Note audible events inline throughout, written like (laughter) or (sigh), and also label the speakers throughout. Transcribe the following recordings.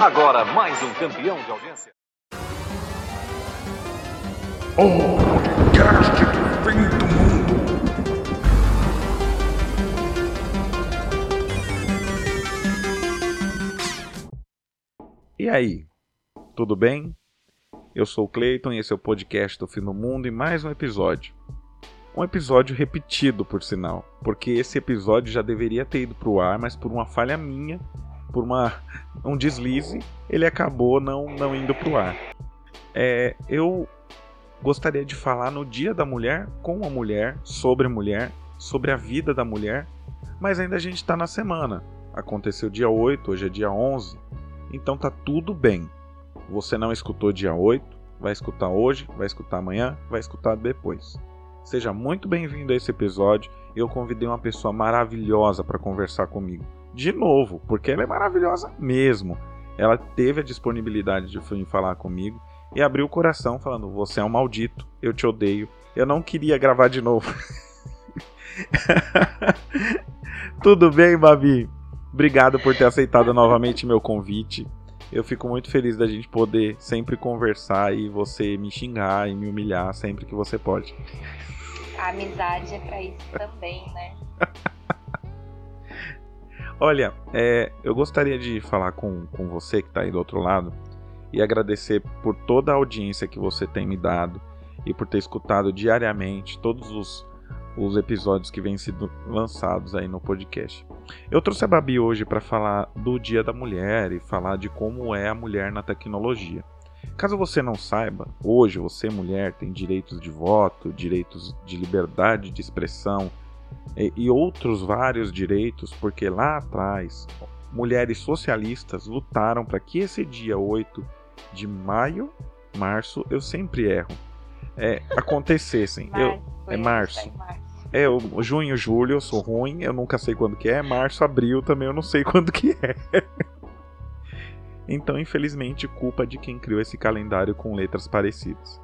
Speaker 1: Agora mais um campeão de audiência.
Speaker 2: O podcast do fim do mundo.
Speaker 3: E aí, tudo bem? Eu sou o Cleiton e esse é o podcast do Fim do Mundo e mais um episódio. Um episódio repetido, por sinal, porque esse episódio já deveria ter ido pro ar, mas por uma falha minha, por uma, um deslize, ele acabou não, não indo pro ar. É, eu gostaria de falar no Dia da Mulher, com a mulher, sobre a mulher, sobre a vida da mulher, mas ainda a gente está na semana. Aconteceu dia 8, hoje é dia 11, então tá tudo bem. Você não escutou dia 8, vai escutar hoje, vai escutar amanhã, vai escutar depois. Seja muito bem-vindo a esse episódio. Eu convidei uma pessoa maravilhosa para conversar comigo. De novo, porque ela é maravilhosa mesmo. Ela teve a disponibilidade de falar comigo e abriu o coração falando: "Você é um maldito, eu te odeio. Eu não queria gravar de novo." (laughs) Tudo bem, Babi? Obrigado por ter aceitado novamente meu convite. Eu fico muito feliz da gente poder sempre conversar e você me xingar e me humilhar sempre que você pode.
Speaker 4: A amizade é pra isso também, né? (laughs)
Speaker 3: Olha, é, eu gostaria de falar com, com você que está aí do outro lado e agradecer por toda a audiência que você tem me dado e por ter escutado diariamente todos os, os episódios que vêm sendo lançados aí no podcast. Eu trouxe a Babi hoje para falar do Dia da Mulher e falar de como é a mulher na tecnologia. Caso você não saiba, hoje você, mulher, tem direitos de voto, direitos de liberdade de expressão e, e outros vários direitos, porque lá atrás mulheres socialistas lutaram para que esse dia 8 de maio, março, eu sempre erro, é, acontecessem. (laughs) eu, é março. É, eu, junho, julho, eu sou ruim, eu nunca sei quando que é. Março, abril também eu não sei (laughs) quando que é. Então, infelizmente, culpa de quem criou esse calendário com letras parecidas.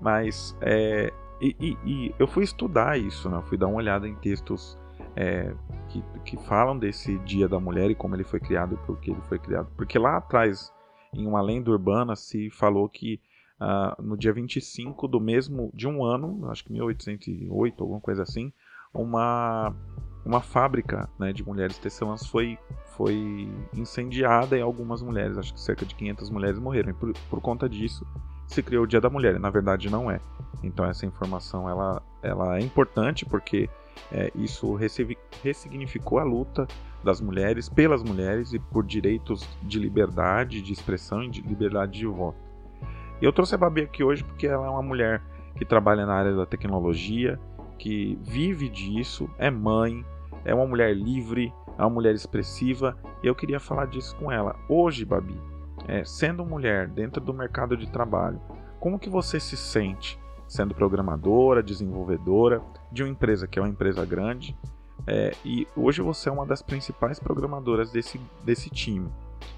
Speaker 3: Mas, é, e, e, e eu fui estudar isso, né? fui dar uma olhada em textos é, que, que falam desse Dia da Mulher e como ele foi criado por que ele foi criado. Porque lá atrás, em uma lenda urbana, se falou que uh, no dia 25 do mesmo, de um ano, acho que 1808, alguma coisa assim, uma uma fábrica né, de mulheres tecelãs foi, foi incendiada e algumas mulheres, acho que cerca de 500 mulheres morreram. E por, por conta disso se criou o Dia da Mulher, e na verdade não é. Então essa informação ela, ela é importante porque é, isso ressignificou a luta das mulheres pelas mulheres e por direitos de liberdade de expressão e de liberdade de voto. Eu trouxe a Babi aqui hoje porque ela é uma mulher que trabalha na área da tecnologia, que vive disso, é mãe, é uma mulher livre, é uma mulher expressiva, e eu queria falar disso com ela. Hoje, Babi, é, sendo mulher dentro do mercado de trabalho, como que você se sente sendo programadora, desenvolvedora de uma empresa que é uma empresa grande, é, e hoje você é uma das principais programadoras desse, desse time.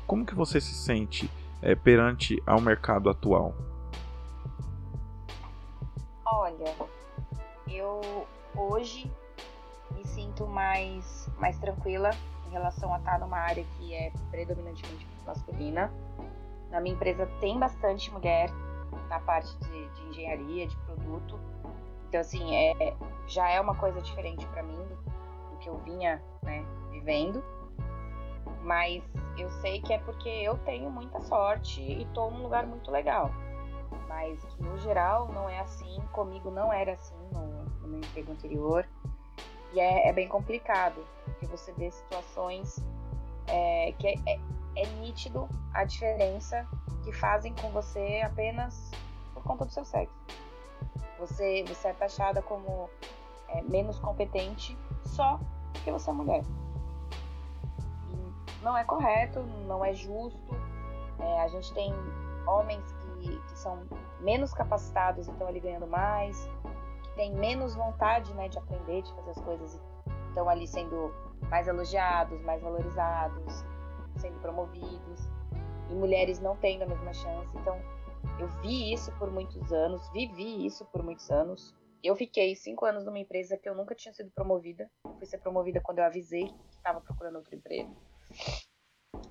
Speaker 3: Como que você se sente é, perante ao mercado atual?
Speaker 4: Olha, eu hoje me sinto mais, mais tranquila relação a estar numa área que é predominantemente masculina. Na minha empresa tem bastante mulher na parte de, de engenharia, de produto. Então, assim, é, já é uma coisa diferente para mim do, do, que eu vinha né, vivendo. Mas eu sei que é porque eu tenho muita sorte e estou num lugar muito legal. Mas no geral não é assim, comigo não era assim no, no meu emprego anterior. E é, é bem complicado, porque você vê situações é, que é, é, é, nítido a diferença que fazem com você apenas por conta do seu sexo. Você, você é taxada como é, menos competente só porque você é mulher. E não é correto, não é justo. É, a gente tem homens que, que são menos capacitados e estão ali ganhando mais têm menos vontade né, de aprender, de fazer as coisas e estão ali sendo mais elogiados, mais valorizados, sendo promovidos, e mulheres não tendo a mesma chance. Então, eu vi isso por muitos anos, vivi isso por muitos anos. Eu fiquei cinco anos numa empresa que eu nunca tinha sido promovida. Fui ser promovida quando eu avisei que estava procurando outro emprego.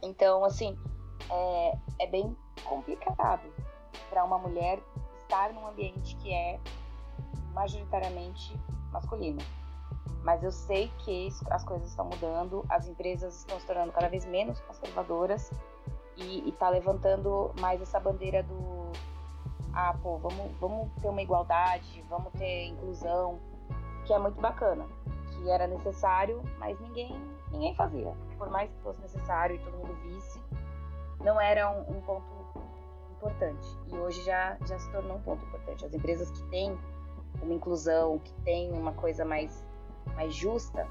Speaker 4: Então, assim, é, é bem complicado para uma mulher estar num ambiente que é majoritariamente masculino. Mas eu sei que as coisas estão mudando, as empresas estão se tornando cada vez menos conservadoras e está levantando mais essa bandeira do ah, pô, vamos, vamos ter uma igualdade, vamos ter inclusão, que é muito bacana, que era necessário, mas ninguém, ninguém fazia. Por mais que fosse necessário e todo mundo visse, não era um, um ponto importante. E hoje já, já se tornou um ponto importante. As empresas que têm uma inclusão, que têm uma coisa mais, mais justa,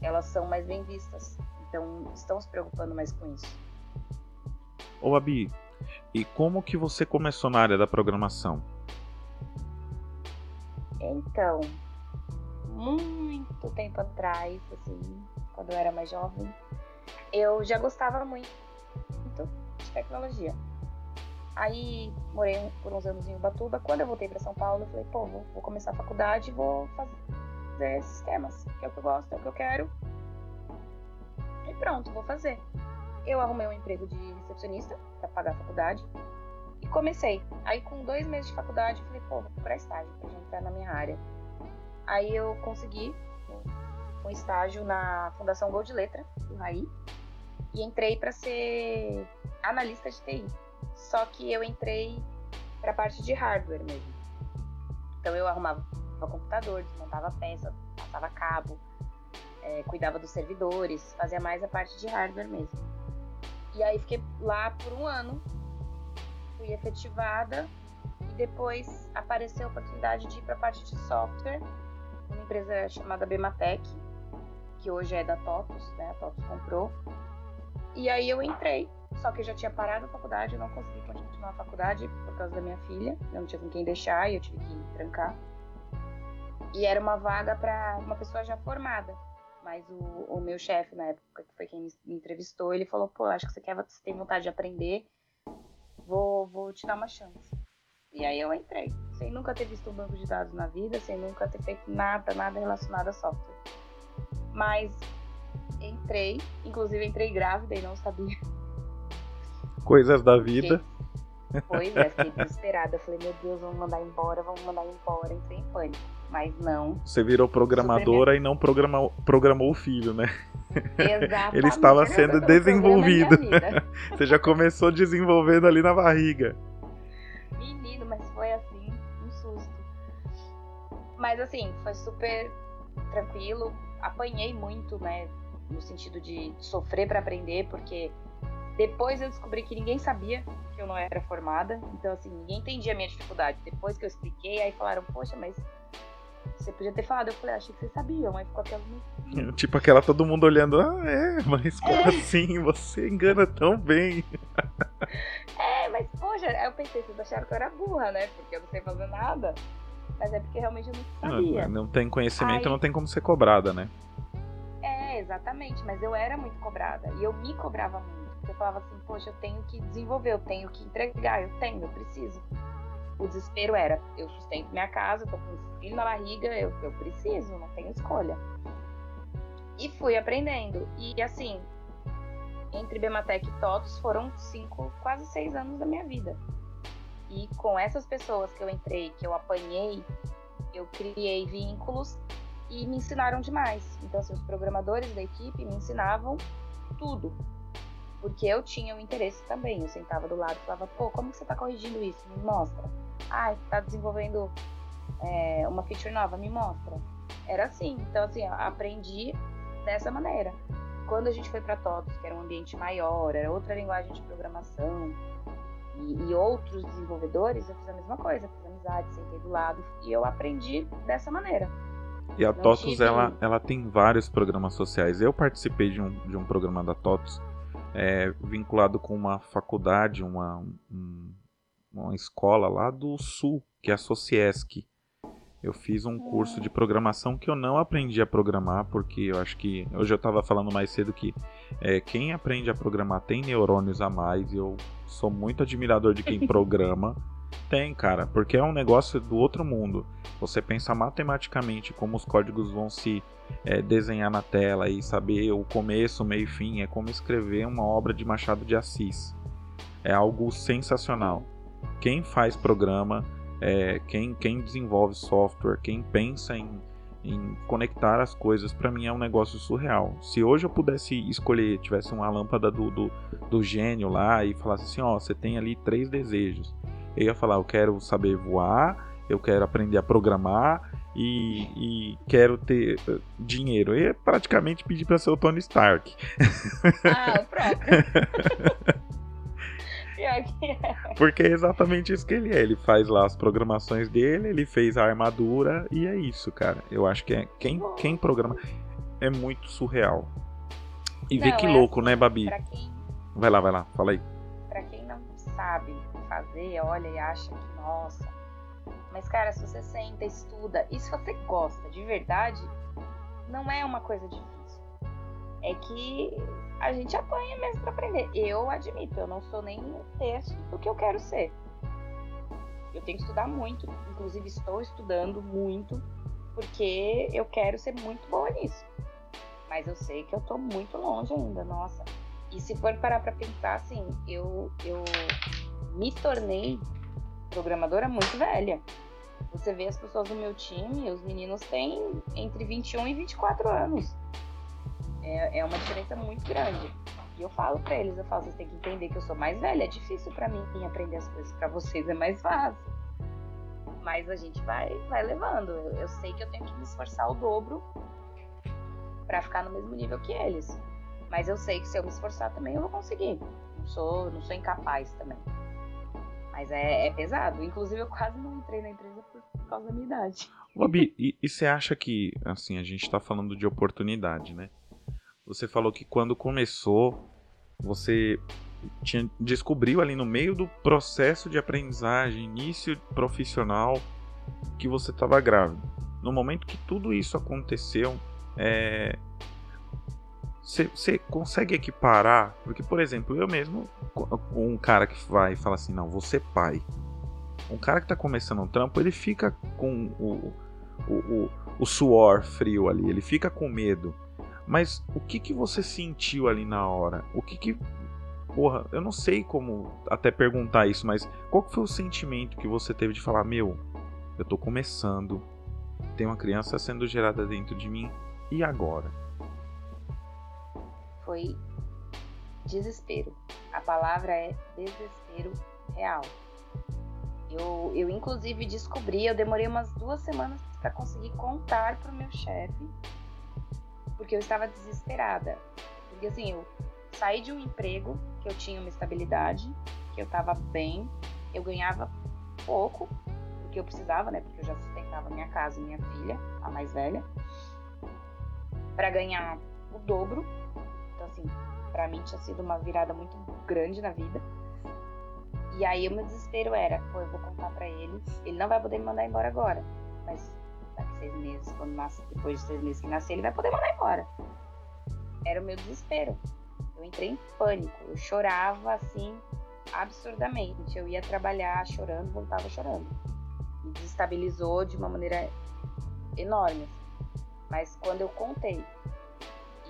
Speaker 4: elas são mais bem vistas. Então, estão se preocupando mais com isso.
Speaker 3: Ô, Abi, e como que você começou na área da programação?
Speaker 4: Então, muito tempo atrás, assim, quando eu era mais jovem, eu já gostava muito de tecnologia. Aí morei por uns anos em Ubatuba. Quando eu voltei para São Paulo, eu falei, pô, vou, vou, começar a faculdade e vou fazer sistemas, que é o que eu gosto, é o que eu quero. E pronto, vou fazer. Eu arrumei um emprego de recepcionista para pagar a faculdade e comecei. Aí com dois meses de faculdade, eu falei, pô, vou procurar estágio pra gente entrar na minha área. Aí eu consegui um estágio na Fundação Gol de Letra, do Raí, e entrei para ser analista de TI. Só que eu entrei para a parte de hardware mesmo. Então eu arrumava computador, desmontava peça, passava cabo, é, cuidava dos servidores, fazia mais a parte de hardware mesmo. E aí fiquei lá por um ano, fui efetivada e depois apareceu a oportunidade de ir para a parte de software, uma empresa chamada Bematec, que hoje é da TOTUS, né? A TOTUS comprou. E aí eu entrei só que eu já tinha parado a faculdade, eu não consegui continuar a faculdade por causa da minha filha. Eu não tinha com quem deixar e eu tive que trancar. E era uma vaga para uma pessoa já formada. Mas o, o meu chefe, na época, que foi quem me entrevistou, ele falou: pô, acho que você, quer, você tem vontade de aprender, vou, vou te dar uma chance. E aí eu entrei, sem nunca ter visto um banco de dados na vida, sem nunca ter feito nada, nada relacionado a software. Mas entrei, inclusive entrei grávida e não sabia.
Speaker 3: Coisas da vida.
Speaker 4: Pois é, fiquei desesperada. Falei, meu Deus, vamos mandar embora, vamos mandar embora. Entrei em pânico. Mas não.
Speaker 3: Você virou programadora e não programou, programou o filho, né?
Speaker 4: Exatamente.
Speaker 3: Ele estava sendo desenvolvido. (laughs) Você já começou desenvolvendo ali na barriga.
Speaker 4: Menino, mas foi assim, um susto. Mas assim, foi super tranquilo. Apanhei muito, né? No sentido de sofrer para aprender, porque depois eu descobri que ninguém sabia que eu não era formada, então assim, ninguém entendia a minha dificuldade. Depois que eu expliquei, aí falaram, poxa, mas você podia ter falado. Eu falei, ah, achei que vocês sabiam, aí ficou aquela.
Speaker 3: Tipo aquela todo mundo olhando, ah, é, mas como é. assim? Você engana tão bem. (laughs)
Speaker 4: É, mas poxa, aí eu pensei, vocês acharam que eu era burra, né? Porque eu não sei fazer nada. Mas é porque realmente eu não sabia.
Speaker 3: Não, não tem conhecimento, aí... não tem como ser cobrada, né?
Speaker 4: É, exatamente, mas eu era muito cobrada. E eu me cobrava muito. Eu falava assim, poxa, eu tenho que desenvolver, eu tenho que entregar, eu tenho, eu preciso. O desespero era, eu sustento minha casa, eu tô com um filho na barriga, eu, eu preciso, não tenho escolha. E fui aprendendo. E assim, entre Bematec e TOTOS foram cinco, quase seis anos da minha vida. E com essas pessoas que eu entrei, que eu apanhei, eu criei vínculos e me ensinaram demais. Então, assim, os programadores da equipe me ensinavam tudo porque eu tinha o um interesse também. Eu sentava do lado e falava, pô, como que você está corrigindo isso? Me mostra. Ah, está desenvolvendo é, uma feature nova, me mostra. Era assim. Então, assim, aprendi dessa maneira. Quando a gente foi para TOTOS, que era um ambiente maior, era outra linguagem de programação, e, e, outros desenvolvedores, eu fiz a mesma coisa, fiz amizade, sentei do lado e eu aprendi dessa maneira.
Speaker 3: E a Não TOTOS, tive... ela, ela tem vários programas sociais. Eu participei de um, de um programa da TOTOS é, vinculado com uma faculdade, uma, um, uma escola lá do Sul, que é a Sociesc. Eu fiz um curso de programação que eu não aprendi a programar, porque eu acho que. Hoje eu estava falando mais cedo que é, quem aprende a programar tem neurônios a mais, e eu sou muito admirador de quem (laughs) programa. Tem, cara, porque é um negócio do outro mundo. Você pensa matematicamente como os códigos vão se é, desenhar na tela e saber o começo, meio e fim. É como escrever uma obra de Machado de Assis. é algo sensacional. Quem faz programa, é, quem, quem desenvolve software, quem pensa em, em conectar as coisas, para mim é um negócio surreal. Se hoje eu pudesse escolher, tivesse uma lâmpada do, do, do gênio lá e falasse assim: ó, você tem ali três desejos. Eu ia falar: eu quero saber voar, eu quero aprender a programar e, e, quero ter eh, dinheiro. E é praticamente pedir para ser o Tony Stark.
Speaker 4: Ah, o próprio. (laughs)
Speaker 3: É. Porque é exatamente isso que ele é. Ele faz lá as programações dele, ele fez a armadura e é isso, cara. Eu acho que é quem, quem programa é muito surreal. E vê que é louco, assim, né, Babi?
Speaker 4: Quem...
Speaker 3: Vai lá, vai lá, fala aí.
Speaker 4: Pra quem não sabe fazer, olha e acha que, nossa, mas, cara, se você senta, estuda, e se você gosta de verdade, não é uma coisa difícil. É que a gente apanha mesmo para aprender. Eu admito, eu não sou nem um terço do que eu quero ser. Eu tenho que estudar muito, inclusive estou estudando muito, porque eu quero ser muito boa nisso. Mas eu sei que eu tô muito longe ainda, nossa. E se for parar para pensar assim, eu eu me tornei programadora muito velha. Você vê as pessoas do meu time, os meninos têm entre 21 e 24 anos. É, é uma diferença muito grande. E eu falo para eles, eu falo, vocês têm que entender que eu sou mais velha, é difícil para mim aprender as coisas, para vocês é mais fácil. Mas a gente vai, vai levando. Eu, eu sei que eu tenho que me esforçar o dobro para ficar no mesmo nível que eles. Mas eu sei que se eu me esforçar também eu vou conseguir. Não sou, não sou incapaz também. Mas é, é pesado. Inclusive, eu quase não entrei na empresa por, causa da minha idade.
Speaker 3: Bobi, e, e você acha que, assim, a gente tá falando de oportunidade, né? Você falou que quando começou, você tinha, descobriu ali no meio do processo de aprendizagem, início profissional, que você estava grávida. No momento que tudo isso aconteceu, é, você consegue equiparar? Porque, por exemplo, eu mesmo, um cara que vai e fala assim, não, você pai. Um cara que tá começando um trampo, ele fica com o, o, o, o suor frio ali, ele fica com medo. Mas o que que você sentiu ali na hora? O que que porra, eu não sei como até perguntar isso, mas qual foi o sentimento que você teve de falar, meu, eu tô começando, tem uma criança sendo gerada dentro de mim, e agora?
Speaker 4: Foi desespero. A palavra é desespero real. Eu, eu inclusive descobri, eu demorei umas duas semanas para conseguir contar pro meu chefe, porque eu estava desesperada. Porque assim, eu saí de um emprego que eu tinha uma estabilidade, que eu estava bem, eu ganhava pouco, porque eu precisava, né? Porque eu já sustentava minha casa e minha filha, a mais velha, para ganhar o dobro então, assim, para mim tinha sido uma virada muito grande na vida. E aí o meu desespero era, pô, eu vou contar para ele, ele não vai poder me mandar embora agora, mas daqui seis meses, quando nasce, depois de seis meses que nascer, ele vai poder mandar embora. Era o meu desespero. Eu entrei em pânico, eu chorava assim absurdamente. Eu ia trabalhar chorando, voltava chorando. Me desestabilizou de uma maneira enorme. Mas quando eu contei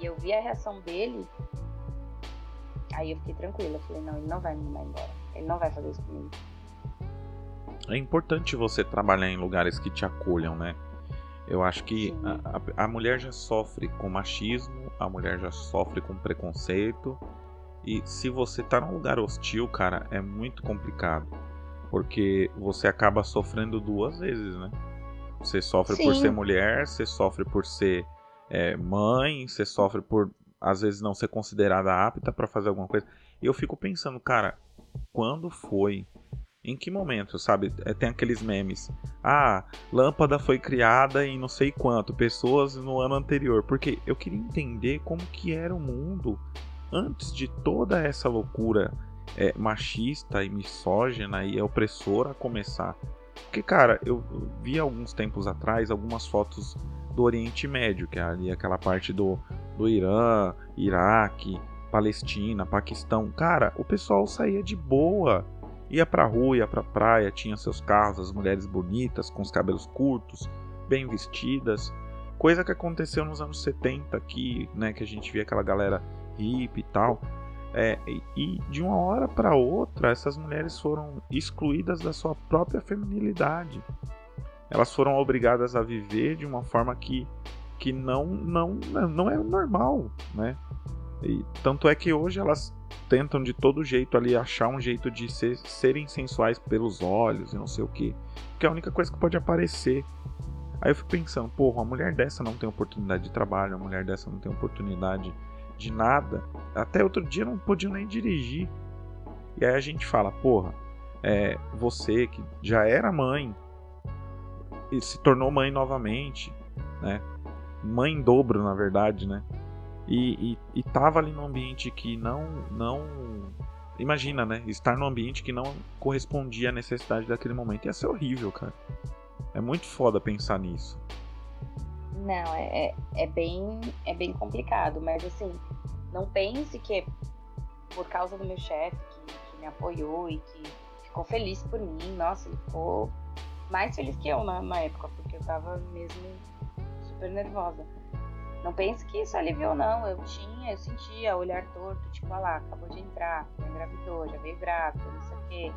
Speaker 4: e eu vi a reação dele, aí eu fiquei tranquila. Eu falei, não, ele não vai me mandar embora. Ele não vai fazer isso comigo.
Speaker 3: É importante você trabalhar em lugares que te acolham, né? Eu acho que a, a, a, mulher já sofre com machismo, a mulher já sofre com preconceito. E se você tá num lugar hostil, cara, é muito complicado. Porque você acaba sofrendo duas vezes, né? Você sofre Sim. por ser mulher, você sofre por ser é, mãe, você sofre por às vezes não ser considerada apta para fazer alguma coisa. E eu fico pensando, cara, quando foi? Em que momento, sabe? É, tem aqueles memes. Ah, lâmpada foi criada em não sei quanto, pessoas no ano anterior. Porque eu queria entender como que era o mundo antes de toda essa loucura é, machista e misógina e opressora começar. Porque, cara, eu vi alguns tempos atrás algumas fotos do Oriente Médio, que é ali aquela parte do, do Irã, Iraque, Palestina, Paquistão. Cara, o pessoal saía de boa. Ia pra rua, ia pra praia, tinha seus carros, as mulheres bonitas, com os cabelos curtos, bem vestidas. Coisa que aconteceu nos anos 70 aqui, né? Que a gente via aquela galera hippie e tal. É, e, de uma hora para outra, essas mulheres foram excluídas da sua própria feminilidade. Elas foram obrigadas a viver de uma forma que, que não, não, não é normal, né? E tanto é que hoje elas tentam de todo jeito ali achar um jeito de ser, serem sensuais pelos olhos e não sei o que. Que é a única coisa que pode aparecer. Aí eu fico pensando, porra, uma mulher dessa não tem oportunidade de trabalho, uma mulher dessa não tem oportunidade de nada. Até outro dia não podiam nem dirigir. E aí a gente fala, porra, é, você que já era mãe se tornou mãe novamente, né? Mãe em dobro, na verdade, né? E, e, e tava ali num ambiente que não, não. Imagina, né? Estar num ambiente que não correspondia à necessidade daquele momento. Ia ser horrível, cara. É muito foda pensar nisso.
Speaker 4: Não, é, é, é, bem, é bem complicado, mas assim, não pense que por causa do meu chefe que, que, me apoiou e que ficou feliz por mim, nossa, ele ficou mais feliz que eu na, na época, porque eu tava mesmo super nervosa. Não pense que isso aliviou, não. Eu tinha, eu sentia olhar torto, tipo, ah lá, acabou de entrar, já engravidou, já veio grávida, não sei o quê.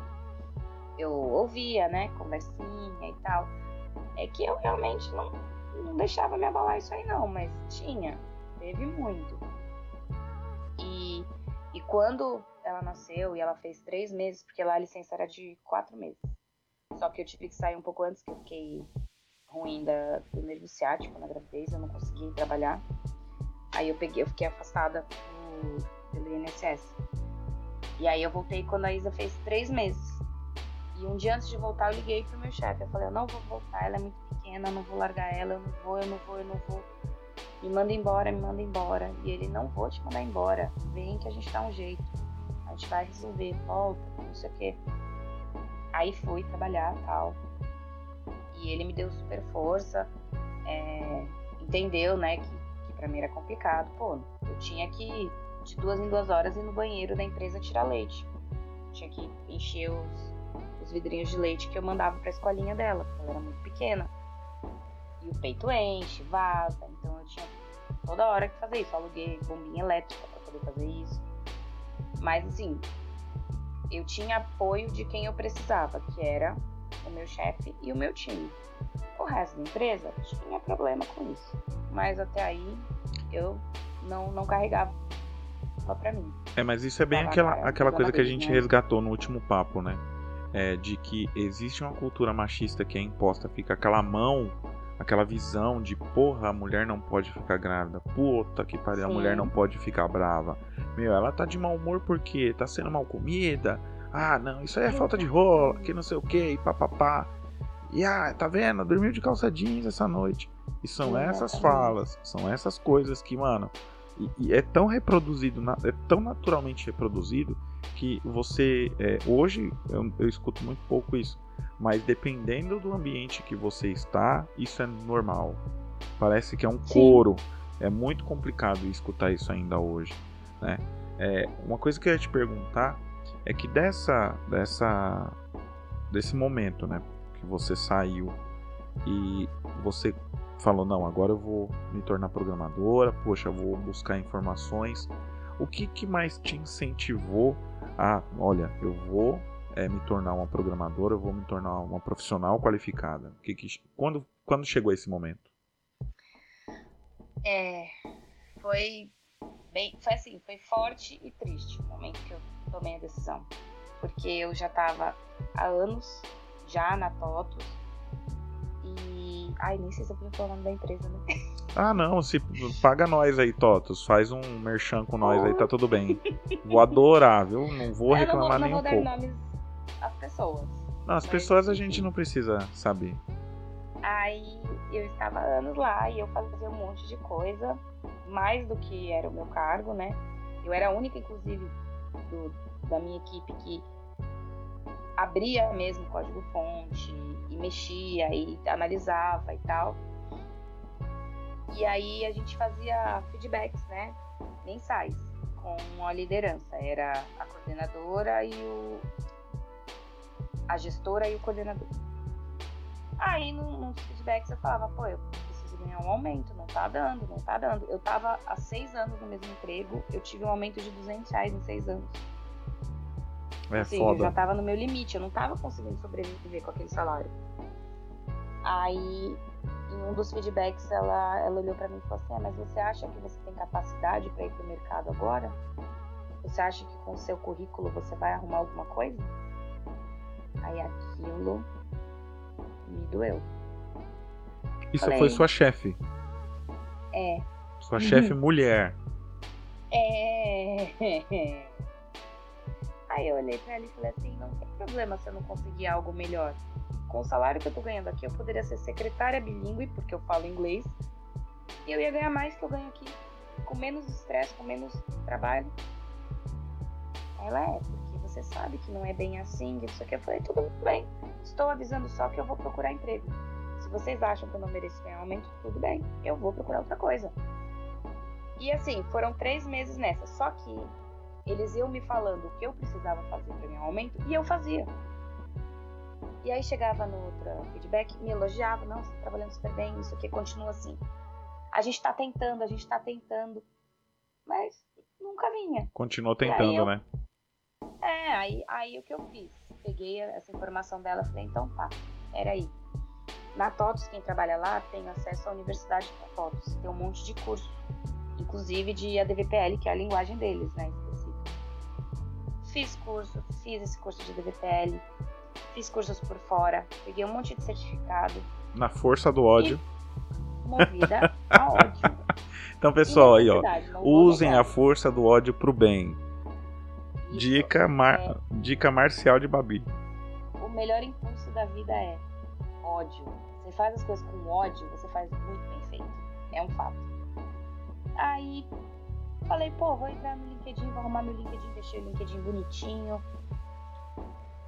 Speaker 4: Eu ouvia, né, conversinha e tal. É que eu realmente não, não deixava me abalar isso aí, não, mas tinha, teve muito. E, e quando ela nasceu e ela fez três meses, porque lá a licença era de quatro meses. Só que eu tive que sair um pouco antes, que eu fiquei ruim da, do nervo ciático na gravidez, eu não consegui trabalhar. Aí eu peguei, eu fiquei afastada do, pelo INSS. E aí eu voltei quando a Isa fez três meses. E um dia antes de voltar, eu liguei pro meu chefe. Eu falei, eu não vou voltar, ela é muito pequena, eu não vou largar ela, eu não vou, eu não vou, eu não vou. Me manda embora, me manda embora. E ele, não vou te mandar embora. Vem que a gente dá um jeito. A gente vai resolver, volta, não sei o quê. Aí fui trabalhar tal. E ele me deu super força, é, entendeu, né, que, que para mim era complicado. Pô, eu tinha que, de duas em duas horas, ir no banheiro da empresa tirar leite. Tinha que encher os, os vidrinhos de leite que eu mandava pra escolinha dela, porque ela era muito pequena. E o peito enche, vaza, então eu tinha toda hora que fazer isso. Aluguei bombinha elétrica para poder fazer isso. Mas assim, eu tinha apoio de quem eu precisava, que era o meu chefe e o meu time. O resto da empresa tinha problema com isso, mas até aí eu não, não carregava para mim.
Speaker 3: É, mas isso é bem aquela, aquela coisa que a gente né? resgatou no último papo, né? É, de que existe uma cultura machista que é imposta, fica aquela mão, aquela visão de porra, a mulher não pode ficar grávida, puta que pariu, a mulher não pode ficar brava. Meu, ela tá de mau humor porque tá sendo mal comida, ah, não, isso aí é falta de rola, que não sei o que, e papapá. E ah, tá vendo? Dormiu de calça jeans essa noite. E são essas falas, são essas coisas que, mano, e, e é tão reproduzido, é tão naturalmente reproduzido que você. É, hoje eu, eu escuto muito pouco isso, mas dependendo do ambiente que você está, isso é normal. Parece que é um coro. É muito complicado escutar isso ainda hoje, né? É, uma coisa que eu ia te perguntar é que dessa dessa desse momento, né, que você saiu e você falou não, agora eu vou me tornar programadora, poxa, vou buscar informações. O que, que mais te incentivou a, olha, eu vou é, me tornar uma programadora, eu vou me tornar uma profissional qualificada? Que, que, quando, quando chegou esse momento?
Speaker 4: É, foi bem, foi assim, foi forte e triste o momento que eu tomei a decisão. Porque eu já estava há anos já na TOTOS e. Ai, nem sei se eu podia falar o nome da empresa, né? (laughs)
Speaker 3: Ah, não, se paga nós aí, Totos. Faz um merchan com nós aí, tá tudo bem. (laughs) Vou adorar, viu? Não vou reclamar nem um pouco. Não vou dar
Speaker 4: nomes às pessoas.
Speaker 3: Não, as pessoas a gente não precisa saber.
Speaker 4: Aí eu estava anos lá e eu fazia um monte de coisa, mais do que era o meu cargo, né? Eu era a única, inclusive, do, da minha equipe que abria mesmo o código-fonte e mexia e analisava e tal. E aí a gente fazia feedbacks, né, mensais com a liderança. Era a coordenadora e o a gestora e o coordenador. Aí nos feedbacks eu falava, pô, eu preciso ganhar um aumento, não tá dando, não tá dando. Eu tava há seis anos no mesmo emprego, eu tive um aumento de 200 reais em seis anos.
Speaker 3: É
Speaker 4: assim,
Speaker 3: foda.
Speaker 4: eu já tava no meu limite, eu não tava conseguindo sobreviver com aquele salário. Aí, em um dos feedbacks, ela, ela olhou pra mim e falou assim: ah, mas você acha que você tem capacidade pra ir pro mercado agora? Você acha que com o seu currículo você vai arrumar alguma coisa? Aí aquilo me doeu.
Speaker 3: Isso
Speaker 4: Falei.
Speaker 3: foi sua chefe.
Speaker 4: É.
Speaker 3: Sua chefe mulher.
Speaker 4: É. (laughs) Aí eu olhei pra ela e falei assim: não tem problema se eu não conseguir algo melhor. Com o salário que eu tô ganhando aqui, eu poderia ser secretária bilíngue, porque eu falo inglês, e eu ia ganhar mais que eu ganho aqui, com menos estresse, com menos trabalho. Ela é, você sabe que não é bem assim, isso aqui. Eu falei: tudo bem, estou avisando só que eu vou procurar emprego. Se vocês acham que eu não mereço ganhar aumento, tudo bem, eu vou procurar outra coisa. E assim, foram três meses nessa. Só que eles iam me falando o que eu precisava fazer para ganhar um aumento e eu fazia. E aí chegava no outro feedback, me elogiava, não, você tá trabalhando super bem, isso aqui continua assim. A gente tá tentando, a gente tá tentando. Mas nunca vinha.
Speaker 3: Continuou tentando,
Speaker 4: eu-
Speaker 3: né?
Speaker 4: É, aí, aí o que eu fiz? Peguei essa informação dela falei, então tá, peraí. Na TOTUS, quem trabalha lá tem acesso à Universidade da TOTUS. Tem um monte de curso, inclusive de ADVPL, que é a linguagem deles, né, específica. Fiz curso, fiz esse curso de ADVPL, fiz cursos por fora, peguei um monte de certificado,
Speaker 3: Na força do ódio.
Speaker 4: movida a ódio. (laughs)
Speaker 3: Então, pessoal, aí, ó. Usem a força do ódio pro bem. Dica, mar...
Speaker 4: é.
Speaker 3: Dica marcial de Babi.
Speaker 4: o melhor impulso da vida é ódio. Você faz as coisas com ódio, você faz muito bem feito. É um fato. Aí falei, pô, vou entrar no LinkedIn, vou arrumar meu LinkedIn, deixei o LinkedIn bonitinho.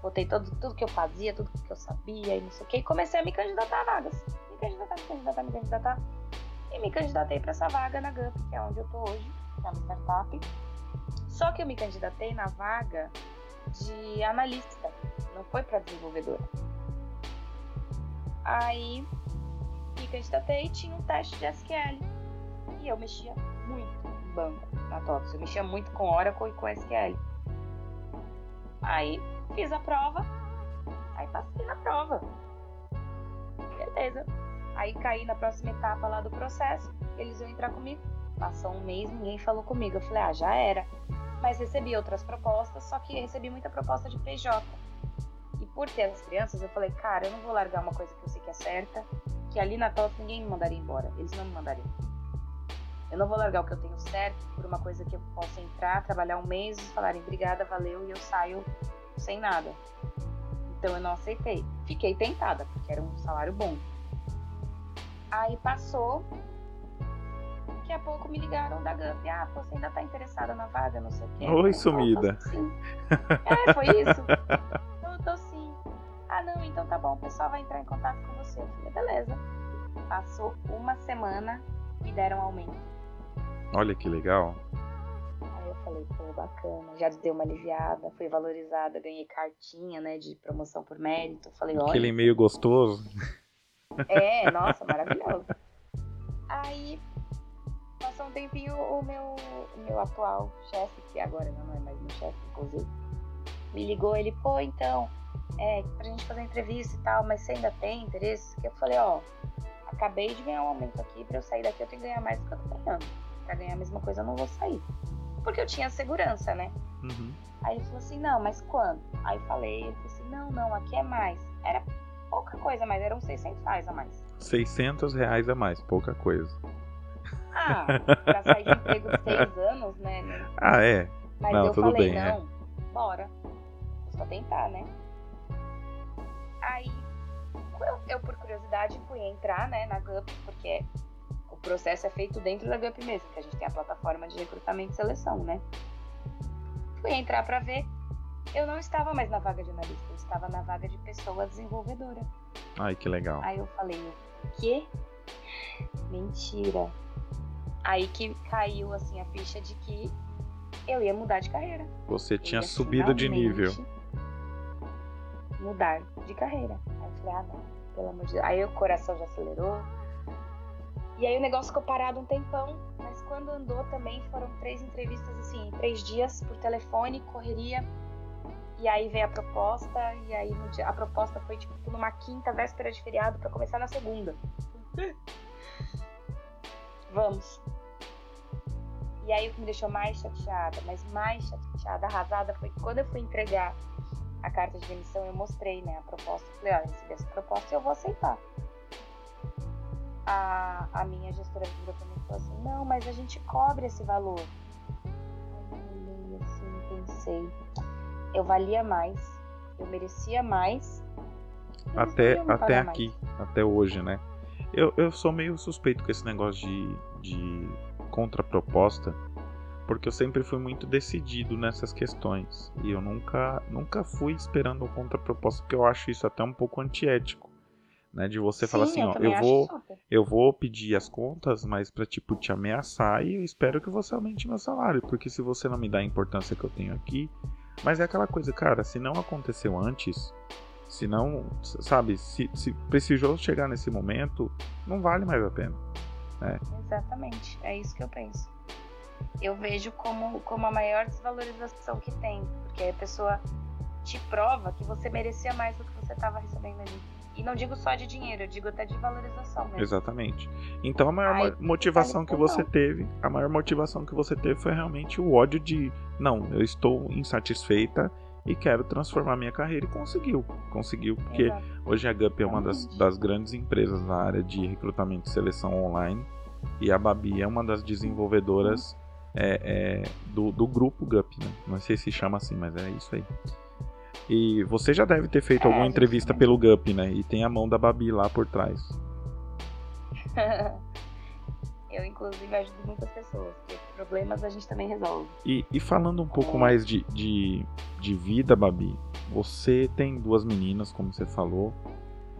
Speaker 4: Botei todo, tudo que eu fazia, tudo que eu sabia e não sei o que. E comecei a me candidatar a vagas. Me candidatar, me candidatar, me candidatar. E me candidatei para essa vaga na GUP, que é onde eu tô hoje, uma startup. Só que eu me candidatei na vaga de analista, não foi para desenvolvedora. Aí me candidatei e tinha um teste de SQL. E eu mexia muito em banco na TOTS. Eu mexia muito com Oracle e com SQL. Aí fiz a prova. Aí passei na prova. Beleza. Aí caí na próxima etapa lá do processo. Eles iam entrar comigo. Passou um mês, ninguém falou comigo. Eu falei, ah, já era. Mas recebi outras propostas, só que recebi muita proposta de PJ. E por ter as crianças, eu falei, cara, eu não vou largar uma coisa que eu sei que é certa, que ali na TOTS ninguém me mandaria embora. Eles não me mandariam. Eu não vou largar o que eu tenho certo por uma coisa que eu possa entrar, trabalhar um mês e falarem obrigada, valeu, e eu saio sem nada. Então eu não aceitei. Fiquei tentada, porque era um salário bom. Aí passou. Daqui a pouco me ligaram da GUP. Ah, você ainda tá interessada na vaga, não sei o quê.
Speaker 3: Oi, sumida.
Speaker 4: "Não, tô sim." É, foi isso. (laughs) Eu tô sim. Ah, não, então tá bom, o pessoal vai entrar em contato com você. Eu falei, beleza. Passou uma semana e deram aumento.
Speaker 3: Olha que legal.
Speaker 4: Aí eu falei, pô, bacana. Já deu uma aliviada, fui valorizada, ganhei cartinha, né, de promoção por mérito. Falei, olha.
Speaker 3: Aquele e-mail gostoso.
Speaker 4: É, nossa, maravilhoso. Aí, passou um tempinho, o meu, o meu atual chefe, que agora não é mais meu chefe, inclusive, me ligou, ele, pô, então, é, pra gente fazer entrevista e tal, mas você ainda tem interesse? Que eu falei, ó, acabei de ganhar um aumento aqui, pra eu sair daqui eu tenho que ganhar mais do que eu tô ganhando. Pra ganhar a mesma coisa eu não vou sair. Porque eu tinha segurança, né?
Speaker 3: Uhum.
Speaker 4: Aí ele falou assim, não, mas quando? Aí falei, ele falou assim, não, não, aqui é mais. Era pouca coisa, mas eram 600 reais a mais.
Speaker 3: 600 reais a mais, pouca coisa.
Speaker 4: Ah, pra sair de emprego de seis anos, né? né?
Speaker 3: Ah, é.
Speaker 4: Mas
Speaker 3: Não,
Speaker 4: eu
Speaker 3: tudo
Speaker 4: falei,
Speaker 3: bem, é.
Speaker 4: não, bora. Vou só tentar, né? Aí, eu, eu, por curiosidade, fui entrar, né, na GUP, porque o processo é feito dentro da GUP mesmo, que a gente tem a plataforma de recrutamento e seleção, né? Fui entrar pra ver. Eu não estava mais na vaga de analista, eu estava na vaga de pessoa desenvolvedora.
Speaker 3: Ai, que legal.
Speaker 4: Aí eu falei, o quê? Mentira. Aí que caiu assim a ficha de que eu ia mudar de carreira.
Speaker 3: Você
Speaker 4: Eu
Speaker 3: tinha subido de nível.
Speaker 4: Mudar de carreira. Aí eu falei, ah não, pelo amor de Deus. Aí o coração já acelerou. E aí o negócio ficou parado um tempão, mas quando andou também foram três entrevistas assim, em três dias por telefone, correria. E aí veio a proposta, e aí dia, a proposta foi tipo numa quinta, véspera de feriado, para começar na segunda. Vamos. E aí o que me deixou mais chateada, mas mais chateada, arrasada, foi que quando eu fui entregar a carta de demissão, eu mostrei né, a proposta. Falei, olha, recebi essa proposta e eu vou aceitar. A, a minha gestora virou pra mim e falou assim, não, mas a gente cobre esse valor. Eu olhei assim, pensei, eu valia mais, eu merecia mais.
Speaker 3: Até, até aqui, mais. até hoje, né? Eu, eu sou meio suspeito com esse negócio de, de contraproposta, porque eu sempre fui muito decidido nessas questões. E eu nunca, nunca fui esperando uma contraproposta, porque eu acho isso até um pouco antiético. Né, de você Sim, falar assim, ó, eu vou, eu vou pedir as contas, mas para tipo te ameaçar e eu espero que você aumente meu salário, porque se você não me dá a importância que eu tenho aqui, mas é aquela coisa, cara, se não aconteceu antes, se não, sabe, se, se precisou chegar nesse momento, não vale mais a pena. Né?
Speaker 4: Exatamente, é isso que eu penso. Eu vejo como, como a maior desvalorização que tem, porque a pessoa te prova que você merecia mais do que você estava recebendo ali. E não digo só de dinheiro, eu digo até de valorização mesmo.
Speaker 3: Exatamente. Então a maior Ai, motivação que você não. teve, a maior motivação que você teve foi realmente o ódio de não, eu estou insatisfeita e quero transformar minha carreira e conseguiu. Conseguiu, porque Exato. hoje a GUP é uma das, das grandes empresas na área de recrutamento e seleção online e a Babi é uma das desenvolvedoras é, é, do, do grupo GUP, né? Não sei se chama assim, mas é isso aí. E você já deve ter feito é, alguma entrevista pelo GUP, né? E tem a mão da Babi lá por trás. (laughs)
Speaker 4: Eu, inclusive, ajudo muitas pessoas, porque problemas a gente também resolve.
Speaker 3: E, e falando um pouco é. mais de, de, de vida, Babi, você tem duas meninas, como você falou.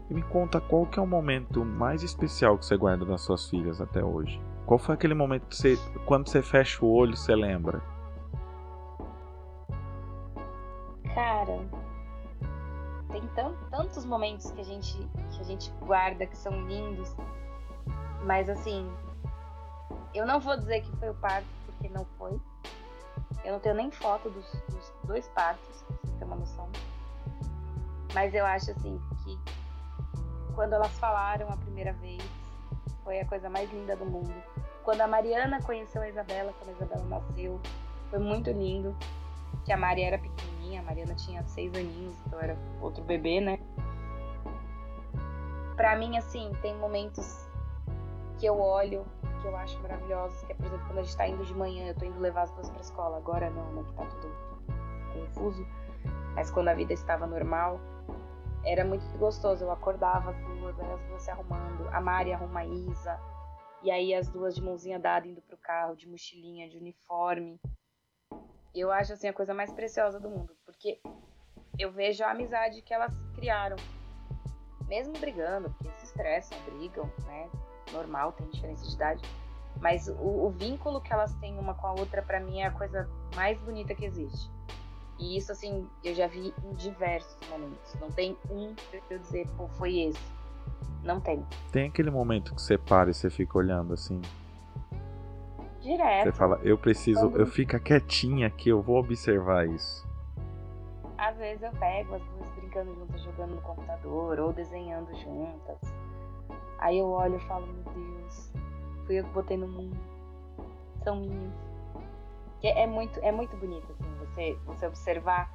Speaker 3: E me conta qual que é o momento mais especial que você guarda das suas filhas até hoje. Qual foi aquele momento que você, quando você fecha o olho, você lembra?
Speaker 4: Cara, tem tantos momentos que a gente que a gente guarda que são lindos, mas assim, eu não vou dizer que foi o parto, porque não foi. Eu não tenho nem foto dos, dos dois partos, pra você ter uma noção. Mas eu acho assim que quando elas falaram a primeira vez, foi a coisa mais linda do mundo. Quando a Mariana conheceu a Isabela, quando a Isabela nasceu, foi muito lindo. Que a Maria era pequenininha, a Mariana tinha seis aninhos, então era outro bebê, né? Pra mim, assim, tem momentos que eu olho que eu acho maravilhosos, que é, por exemplo, quando a gente tá indo de manhã, eu tô indo levar as duas pra escola, agora não, né, que tá tudo confuso, mas quando a vida estava normal, era muito gostoso, eu acordava as duas, aí as duas se arrumando, a Mari arruma a Isa, e aí as duas de mãozinha dada indo pro carro, de mochilinha, de uniforme. Eu acho assim a coisa mais preciosa do mundo, porque eu vejo a amizade que elas criaram. Mesmo brigando, porque se estressam, brigam, né? Normal, tem diferença de idade. Mas o, o vínculo que elas têm uma com a outra, para mim, é a coisa mais bonita que existe. E isso, assim, eu já vi em diversos momentos. Não tem um pra eu dizer, pô, foi esse. Não tem.
Speaker 3: Tem aquele momento que você para e você fica olhando assim.
Speaker 4: Direto.
Speaker 3: Você fala, eu preciso, Quando... eu fico quietinha aqui, eu vou observar isso.
Speaker 4: Às vezes eu pego as duas brincando juntas, jogando no computador ou desenhando juntas. Aí eu olho e falo, meu Deus, fui eu que botei no mundo. São minhas. É, é muito, é muito bonito, assim, você, você observar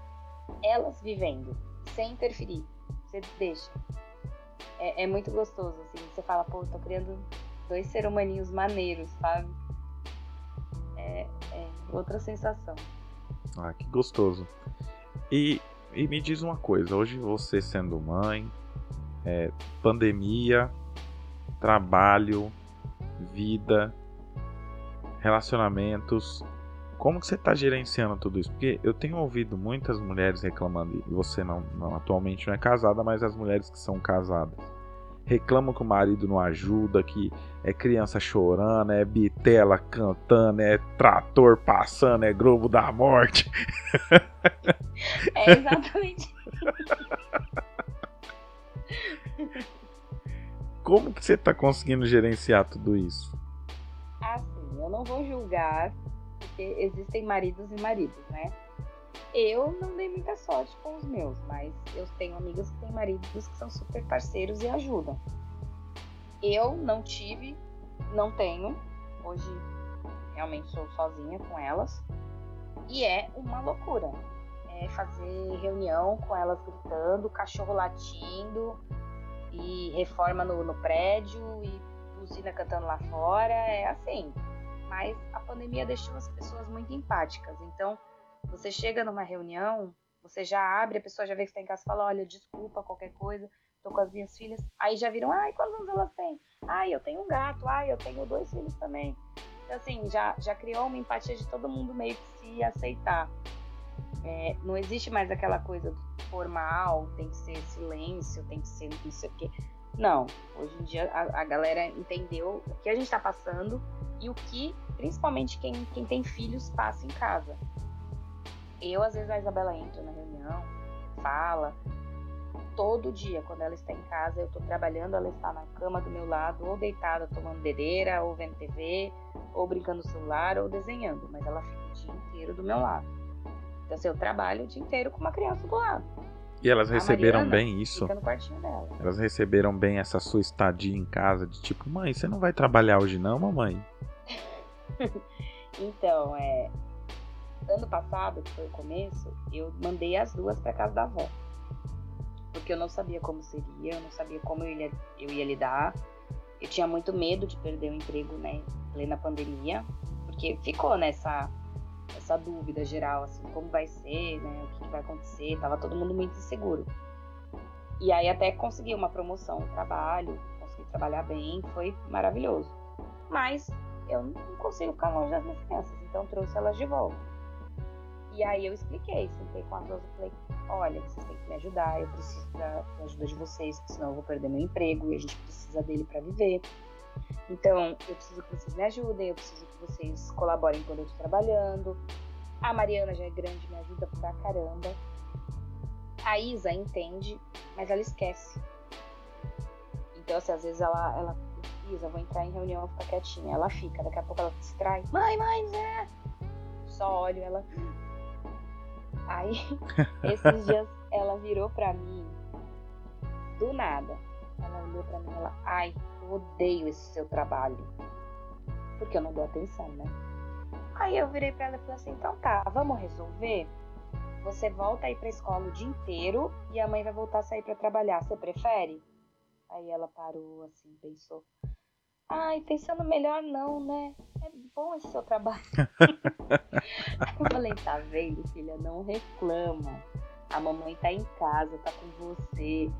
Speaker 4: elas vivendo, sem interferir. Você deixa. É, é muito gostoso, assim. Você fala, pô, tô criando dois ser humaninhos maneiros, sabe? É, é outra sensação.
Speaker 3: Ah, que gostoso. E, e me diz uma coisa, hoje você sendo mãe, é, pandemia, trabalho, vida, relacionamentos. Como que você está gerenciando tudo isso? Porque eu tenho ouvido muitas mulheres reclamando, e você não, não atualmente não é casada, mas as mulheres que são casadas reclamam que o marido não ajuda, que é criança chorando, é bitela cantando, é trator passando, é globo da morte.
Speaker 4: É exatamente. (laughs)
Speaker 3: como que você tá conseguindo gerenciar tudo isso?
Speaker 4: Assim, eu não vou julgar, porque existem maridos e maridos, né? Eu não dei muita sorte com os meus, mas eu tenho amigas que têm maridos que são super parceiros e ajudam. Eu não tive, não tenho. Hoje realmente sou sozinha com elas. E é uma loucura. É fazer reunião com elas gritando, cachorro latindo, e reforma no, no prédio, e buzina cantando lá fora. É assim. Mas a pandemia deixou as pessoas muito empáticas. Então, você chega numa reunião, você já abre, a pessoa já vê que está em casa e fala: Olha, desculpa qualquer coisa, tô com as minhas filhas. Aí já viram: Ai, quantos anos elas têm? Ai, eu tenho um gato. Ai, eu tenho dois filhos também. Então, assim, já, já criou uma empatia de todo mundo meio que se aceitar. É, não existe mais aquela coisa formal, tem que ser silêncio, tem que ser não sei o quê. Não, hoje em dia a, a galera entendeu o que a gente está passando e o que, principalmente quem, quem tem filhos, passa em casa. Eu, às vezes, a Isabela entra na reunião, fala. Todo dia, quando ela está em casa, eu estou trabalhando, ela está na cama do meu lado, ou deitada tomando dedeira, ou vendo TV, ou brincando no celular, ou desenhando. Mas ela fica o dia inteiro do meu lado. Então, assim, eu trabalho o dia inteiro com uma criança do lado.
Speaker 3: E elas
Speaker 4: A
Speaker 3: receberam
Speaker 4: Mariana
Speaker 3: bem isso?
Speaker 4: Fica no quartinho dela.
Speaker 3: Elas receberam bem essa sua estadia em casa de tipo, mãe, você não vai trabalhar hoje não, mamãe? (laughs)
Speaker 4: Então, é. Ano passado, que foi o começo, eu mandei as duas para casa da avó. Porque eu não sabia como seria, eu não sabia como eu ia, eu ia lidar. Eu tinha muito medo de perder o emprego, né, plena pandemia, porque ficou nessa essa dúvida geral, assim, como vai ser, né, o que, que vai acontecer, tava todo mundo muito inseguro. E aí até consegui uma promoção no trabalho, consegui trabalhar bem, foi maravilhoso. Mas eu não consigo ficar longe das minhas crianças, então trouxe elas de volta. E aí eu expliquei, sentei com as duas e falei, olha, vocês têm que me ajudar, eu preciso da, da ajuda de vocês, senão eu vou perder meu emprego e a gente precisa dele para viver. Então, eu preciso que vocês me ajudem, eu preciso que vocês colaborem quando eu tô trabalhando. A Mariana já é grande, me ajuda pra caramba. A Isa entende, mas ela esquece. Então, assim, às vezes ela, ela Isa, vou entrar em reunião, ficar quietinha. Ela fica, daqui a pouco ela se distrai. Mãe, mãe, Zé! Só olho ela. Aí, (laughs) esses dias, ela virou pra mim, do nada. Ela olhou pra mim e ela, ai, eu odeio esse seu trabalho. Porque eu não dou atenção, né? Aí eu virei pra ela e falei assim, então tá, vamos resolver? Você volta aí pra escola o dia inteiro e a mãe vai voltar a sair pra trabalhar. Você prefere? Aí ela parou assim, pensou. Ai, pensando melhor não, né? É bom esse seu trabalho. (laughs) eu falei, tá vendo, filha? Não reclama. A mamãe tá em casa, tá com você.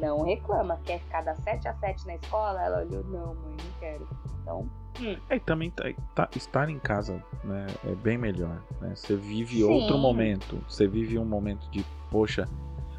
Speaker 4: Não reclama. Quer ficar das 7 às 7 na escola? Ela olhou, não, mãe, não quero. Então, hum,
Speaker 3: É, e também tá- tá- estar em casa né, é bem melhor. Né? Você vive
Speaker 4: Sim.
Speaker 3: outro momento. Você vive um momento de, poxa.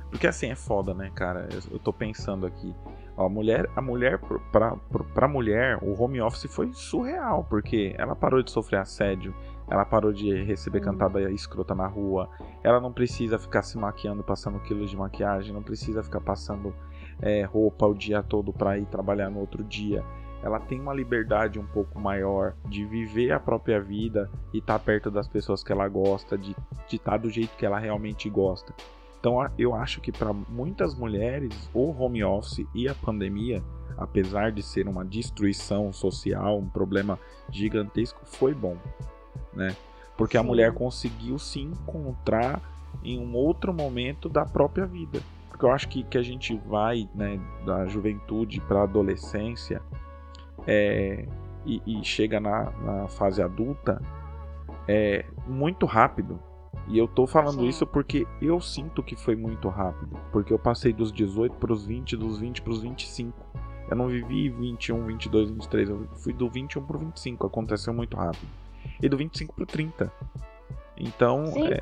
Speaker 3: Porque assim é foda, né, cara? Eu, eu tô pensando aqui. Ó, a mulher, a mulher pra, pro- pra mulher, o home office foi surreal, porque ela parou de sofrer assédio, ela parou de receber
Speaker 4: Hum.
Speaker 3: cantada escrota na rua, ela não precisa ficar se maquiando, passando quilos de maquiagem, não precisa ficar passando é, roupa o dia todo pra ir trabalhar no outro dia ela tem uma liberdade um pouco maior de viver a própria vida e estar perto das pessoas que ela gosta, de estar do jeito que ela realmente gosta. Então eu acho que para muitas mulheres o home office e a pandemia, apesar de ser uma destruição social, um problema gigantesco, foi bom, né? Porque a
Speaker 4: Sim.
Speaker 3: mulher conseguiu se encontrar em um outro momento da própria vida. Porque eu acho que, que a gente vai né, da juventude para a adolescência é, e, e chega na, na fase adulta é muito rápido. E eu tô falando
Speaker 4: Sim.
Speaker 3: isso porque eu sinto que foi muito rápido. Porque eu passei dos 18 pros 20, dos 20 pros 25. Eu não vivi 21, 22, 23. Eu fui do 21 pro 25. Aconteceu muito rápido. E do 25 pro 30. Então,
Speaker 4: sim,
Speaker 3: é,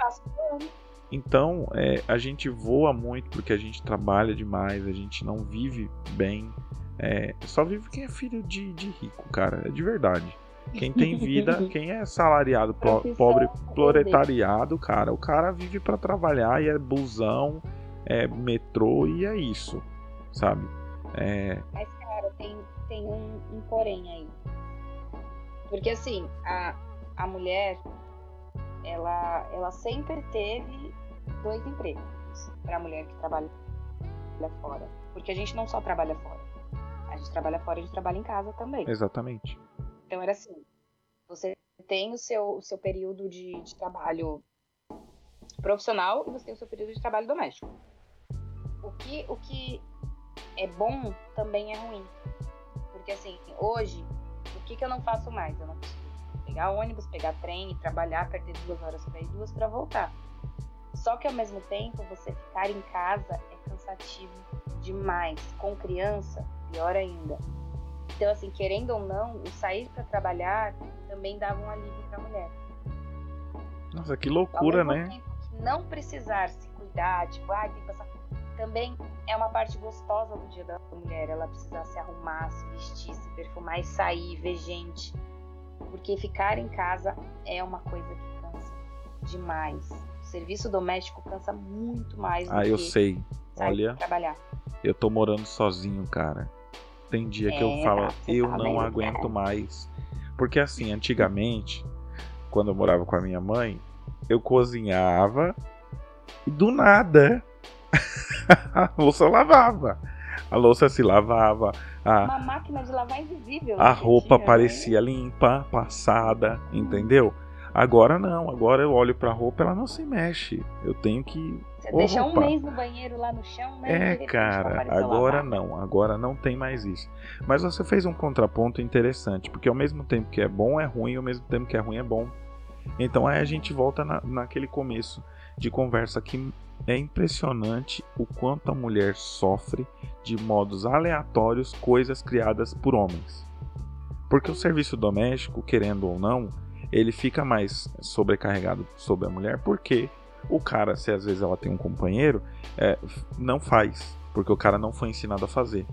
Speaker 3: então, é, a gente voa muito porque a gente trabalha demais, a gente não vive bem. É, só vive quem é filho de, de rico, cara, é de verdade. Quem tem vida, (laughs) quem é salariado,
Speaker 4: Profissão
Speaker 3: pobre, proletariado, cara, o cara vive pra trabalhar e é busão, é metrô e é isso, sabe? É,
Speaker 4: Mas, cara, cara, tem, tem um, um porém aí. Porque assim, a, a mulher, ela, ela sempre teve dois empregos para a mulher que trabalha fora. Porque a gente não só trabalha fora. A gente trabalha fora e a gente trabalha em casa também.
Speaker 3: Exatamente.
Speaker 4: Então era assim, você tem o seu, o seu período de, de trabalho profissional e você tem o seu período de trabalho doméstico. O que, o que é bom também é ruim. Porque assim, hoje, o que, que eu não faço mais? Eu não consigo pegar ônibus, pegar trem e trabalhar, perder duas horas para ir, duas para voltar. Só que ao mesmo tempo, você ficar em casa é cansativo demais. Com criança, pior ainda. Então, assim, querendo ou não, o sair para trabalhar também dava um alívio para a mulher.
Speaker 3: Nossa, que loucura, né?
Speaker 4: não precisar se cuidar, tipo, ah, tem que passar. Também é uma parte gostosa do dia da mulher, ela precisar se arrumar, se vestir, se perfumar e sair, ver gente. Porque ficar em casa é uma coisa que cansa demais. O serviço doméstico cansa muito mais do
Speaker 3: Ah, eu sei. Olha,
Speaker 4: trabalhar.
Speaker 3: eu tô morando sozinho, cara. Tem dia que eu
Speaker 4: É,
Speaker 3: falo,
Speaker 4: tá,
Speaker 3: eu
Speaker 4: tá
Speaker 3: não
Speaker 4: bem,
Speaker 3: aguento
Speaker 4: né?
Speaker 3: mais. Porque assim, antigamente, quando eu morava com a minha mãe, eu cozinhava e do nada (laughs) a louça lavava. A louça se lavava, a,
Speaker 4: Uma máquina de lavar invisível.
Speaker 3: a
Speaker 4: que
Speaker 3: roupa
Speaker 4: tinha, né?
Speaker 3: parecia limpa, passada, entendeu? Agora não, agora eu olho pra roupa, ela não se mexe. Eu tenho que
Speaker 4: Você deixa um
Speaker 3: roupa.
Speaker 4: mês no banheiro lá no chão, né?
Speaker 3: É, cara, agora
Speaker 4: lavar.
Speaker 3: não, agora não tem mais isso. Mas você fez um contraponto interessante, porque ao mesmo tempo que é bom é ruim, ao mesmo tempo que é ruim é bom. Então aí a gente volta na, naquele começo de conversa que é impressionante o quanto a mulher sofre de modos aleatórios coisas criadas por homens. Porque o serviço doméstico, querendo ou não, ele fica mais sobrecarregado sobre a mulher, porque o cara, se às vezes ela tem um companheiro, é, não faz, porque o cara não foi ensinado a fazer.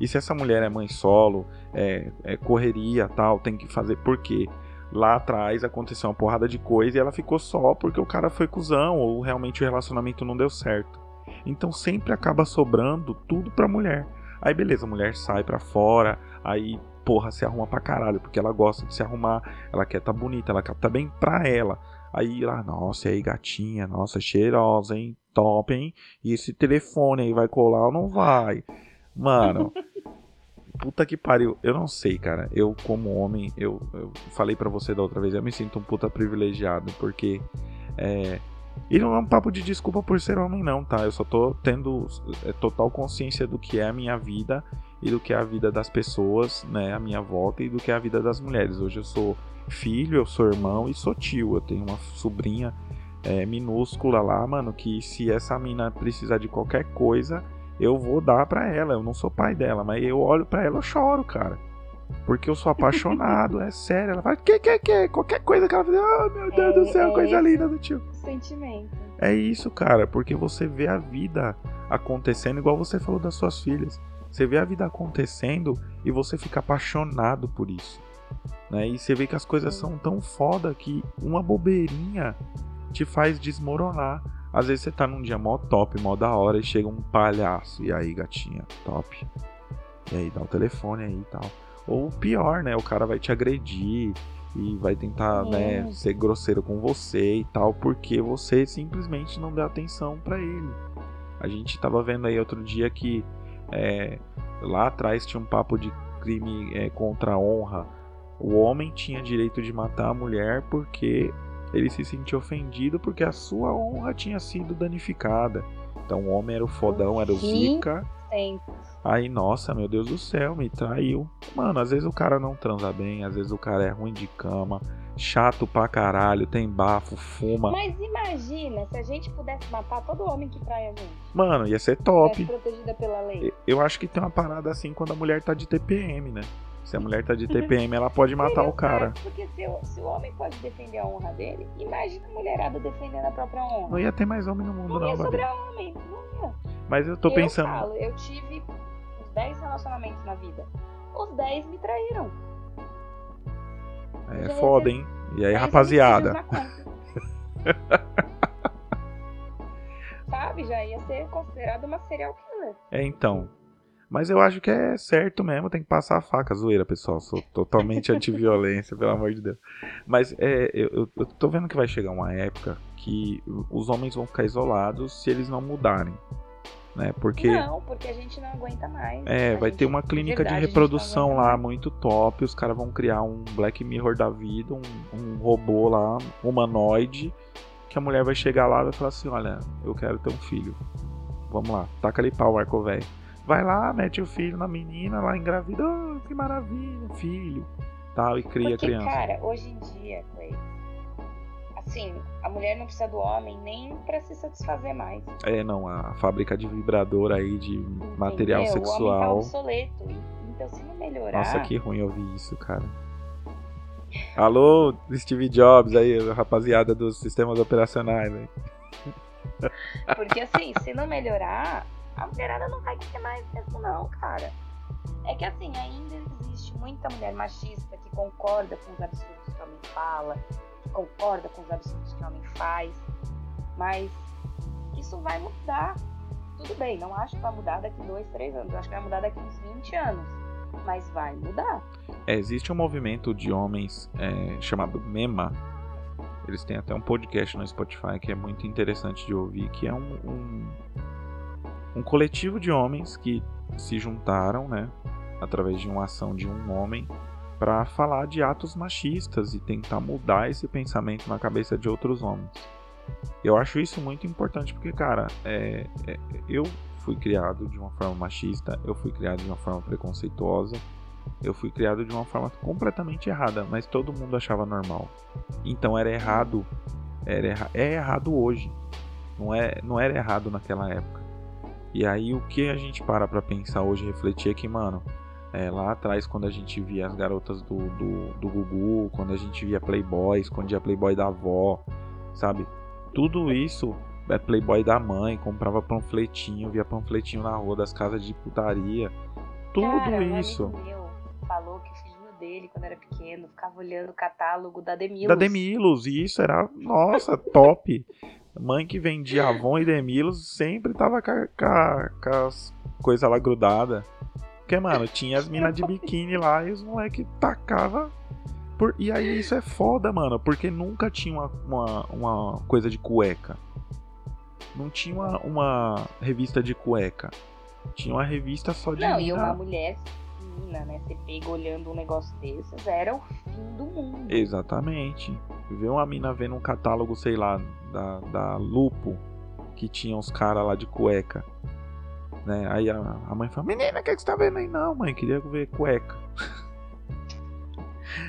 Speaker 3: E se essa mulher é mãe solo, é, é correria tal, tem que fazer porque lá atrás aconteceu uma porrada de coisa e ela ficou só porque o cara foi cuzão ou realmente o relacionamento não deu certo. Então sempre acaba sobrando tudo pra mulher. Aí beleza, a mulher sai pra fora, aí porra se arruma pra caralho, porque ela gosta de se arrumar, ela quer tá bonita, ela quer tá bem pra ela. Aí lá, nossa, e aí gatinha, nossa, cheirosa, hein? Top, hein? E esse telefone aí vai colar ou não vai? Mano, (laughs) puta que pariu. Eu não sei, cara. Eu, como homem, eu, eu falei pra você da outra vez, eu me sinto um puta privilegiado, porque é. E não é um papo de desculpa por ser homem, não, tá? Eu só tô tendo é, total consciência do que é a minha vida e do que é a vida das pessoas, né, à minha volta e do que é a vida das mulheres. Hoje eu sou filho, eu sou irmão e sou tio. Eu tenho uma sobrinha é, minúscula lá, mano, que se essa mina precisar de qualquer coisa, eu vou dar pra ela. Eu não sou pai dela, mas eu olho pra ela, eu choro, cara. Porque eu sou apaixonado, (laughs) é sério. Ela fala, que, que, que? Qualquer coisa que ela fala, oh meu Deus do
Speaker 4: É,
Speaker 3: céu,
Speaker 4: é
Speaker 3: coisa linda do tio.
Speaker 4: Sentimento.
Speaker 3: É isso, cara, porque você vê a vida acontecendo, igual você falou das suas filhas. Você vê a vida acontecendo e você fica apaixonado por isso. Né? E você vê que as coisas são tão foda que uma bobeirinha te faz desmoronar. Às vezes você tá num dia mó top, mó da hora, e chega um palhaço. E aí, gatinha, top. E aí, dá o telefone aí e tal. Ou pior, né? O cara vai te agredir e vai tentar,
Speaker 4: É.
Speaker 3: né, ser grosseiro com você e tal, porque você simplesmente não deu atenção pra ele. A gente tava vendo aí outro dia que é, lá atrás tinha um papo de crime é, contra a honra. O homem tinha direito de matar a mulher porque ele se sentia ofendido porque a sua honra tinha sido danificada. Então o homem era o fodão, era o
Speaker 4: Sim.
Speaker 3: zica. Aí, nossa, meu Deus do céu, me traiu. Mano, às vezes o cara não transa bem, às vezes o cara é ruim de cama, chato pra caralho, tem bafo, fuma.
Speaker 4: Mas imagina se a gente pudesse matar todo homem que trai a gente.
Speaker 3: Mano, ia ser top.
Speaker 4: protegida pela lei.
Speaker 3: Eu acho que tem uma parada assim quando a mulher tá de TPM, né? Se a mulher tá de TPM, ela pode matar o cara.
Speaker 4: Porque se o, se o homem pode defender a honra dele, imagina a mulherada defendendo a própria honra.
Speaker 3: Não ia ter mais homem no mundo,
Speaker 4: Não
Speaker 3: não,
Speaker 4: ia sobrar homem, não ia.
Speaker 3: Mas eu tô
Speaker 4: eu
Speaker 3: pensando.
Speaker 4: Falo, eu tive uns 10 relacionamentos na vida. Os 10 me traíram.
Speaker 3: É foda, hein? E aí,
Speaker 4: 10
Speaker 3: rapaziada? (laughs)
Speaker 4: Sabe? Já ia ser considerado uma serial killer.
Speaker 3: É então. Mas eu acho que é certo mesmo, tem que passar a faca, zoeira, pessoal. Sou totalmente (laughs) anti-violência, pelo amor de Deus. Mas é, eu, eu tô vendo que vai chegar uma época que os homens vão ficar isolados se eles não mudarem. Né? Porque.
Speaker 4: Não, porque a gente não aguenta mais.
Speaker 3: É, vai
Speaker 4: gente-
Speaker 3: ter uma clínica
Speaker 4: verdade,
Speaker 3: de
Speaker 4: gente não
Speaker 3: reprodução lá
Speaker 4: mais.
Speaker 3: muito top. Os caras vão criar um Black Mirror da vida, um, um robô lá, humanoide, que a mulher vai chegar lá e vai falar assim: Olha, eu quero ter um filho. Vamos lá, taca ali pau, arco velho. Vai lá, mete o filho na menina, lá engravida, oh, que maravilha, filho. Tal, e cria
Speaker 4: Porque,
Speaker 3: criança.
Speaker 4: cara, hoje em dia, Clay, assim, a mulher não precisa do homem nem pra se satisfazer mais.
Speaker 3: É, não, a fábrica de vibrador aí, de material
Speaker 4: entendeu? O homem tá
Speaker 3: sexual.
Speaker 4: obsoleto. Então, se não melhorar.
Speaker 3: Nossa, que ruim ouvir isso, cara. Alô, Steve Jobs aí, rapaziada dos sistemas operacionais. Né?
Speaker 4: Porque assim, se não melhorar, a mulherada não vai querer mais mesmo não, cara. É que assim, ainda existe muita mulher machista que concorda com os absurdos que o homem fala, que concorda com os absurdos que o homem faz, mas isso vai mudar. Tudo bem, não acho que vai mudar daqui dois, três anos, eu acho que vai mudar daqui uns 20 anos. Mas vai mudar.
Speaker 3: É, existe um movimento de homens é, chamado MEMA. Eles têm até um podcast no Spotify que é muito interessante de ouvir, que é um, um, um coletivo de homens que se juntaram, né, através de uma ação de um homem, para falar de atos machistas e tentar mudar esse pensamento na cabeça de outros homens. Eu acho isso muito importante porque, cara, é, é, eu fui criado de uma forma machista, eu fui criado de uma forma preconceituosa, eu fui criado de uma forma completamente errada, mas todo mundo achava normal. Então era errado, era erra- é errado hoje, não é, não era errado naquela época. E aí o que a gente para pra pensar hoje, refletir é que, mano, é, lá atrás quando a gente via as garotas do, do, do Gugu, quando a gente via Playboys, quando via Playboy da avó, sabe? Tudo isso é Playboy da mãe, comprava panfletinho, via panfletinho na rua das casas de putaria. Tudo
Speaker 4: Cara, um
Speaker 3: isso.
Speaker 4: meu falou que o filhinho dele, quando era pequeno, ficava olhando o catálogo da Demilos.
Speaker 3: Da Demilos, e isso era, nossa, top. (laughs) Mãe que vendia Avon e Demilos sempre tava com, as coisas lá grudadas. Porque, mano, tinha as minas de biquíni lá e os moleque tacava. Por... E aí isso é foda, mano, porque nunca tinha uma, uma, uma coisa de cueca. Não tinha uma, uma revista de cueca. Tinha uma revista só de
Speaker 4: Não, e
Speaker 3: mina.
Speaker 4: uma mulher menina, né? Pega olhando um negócio desses, era o fim do mundo.
Speaker 3: Exatamente. Ver uma mina vendo um catálogo, sei lá, da, da Lupo, que tinha uns caras lá de cueca. Né? Aí a, a mãe fala, menina, o que, que você tá vendo aí? Não, mãe, queria ver cueca.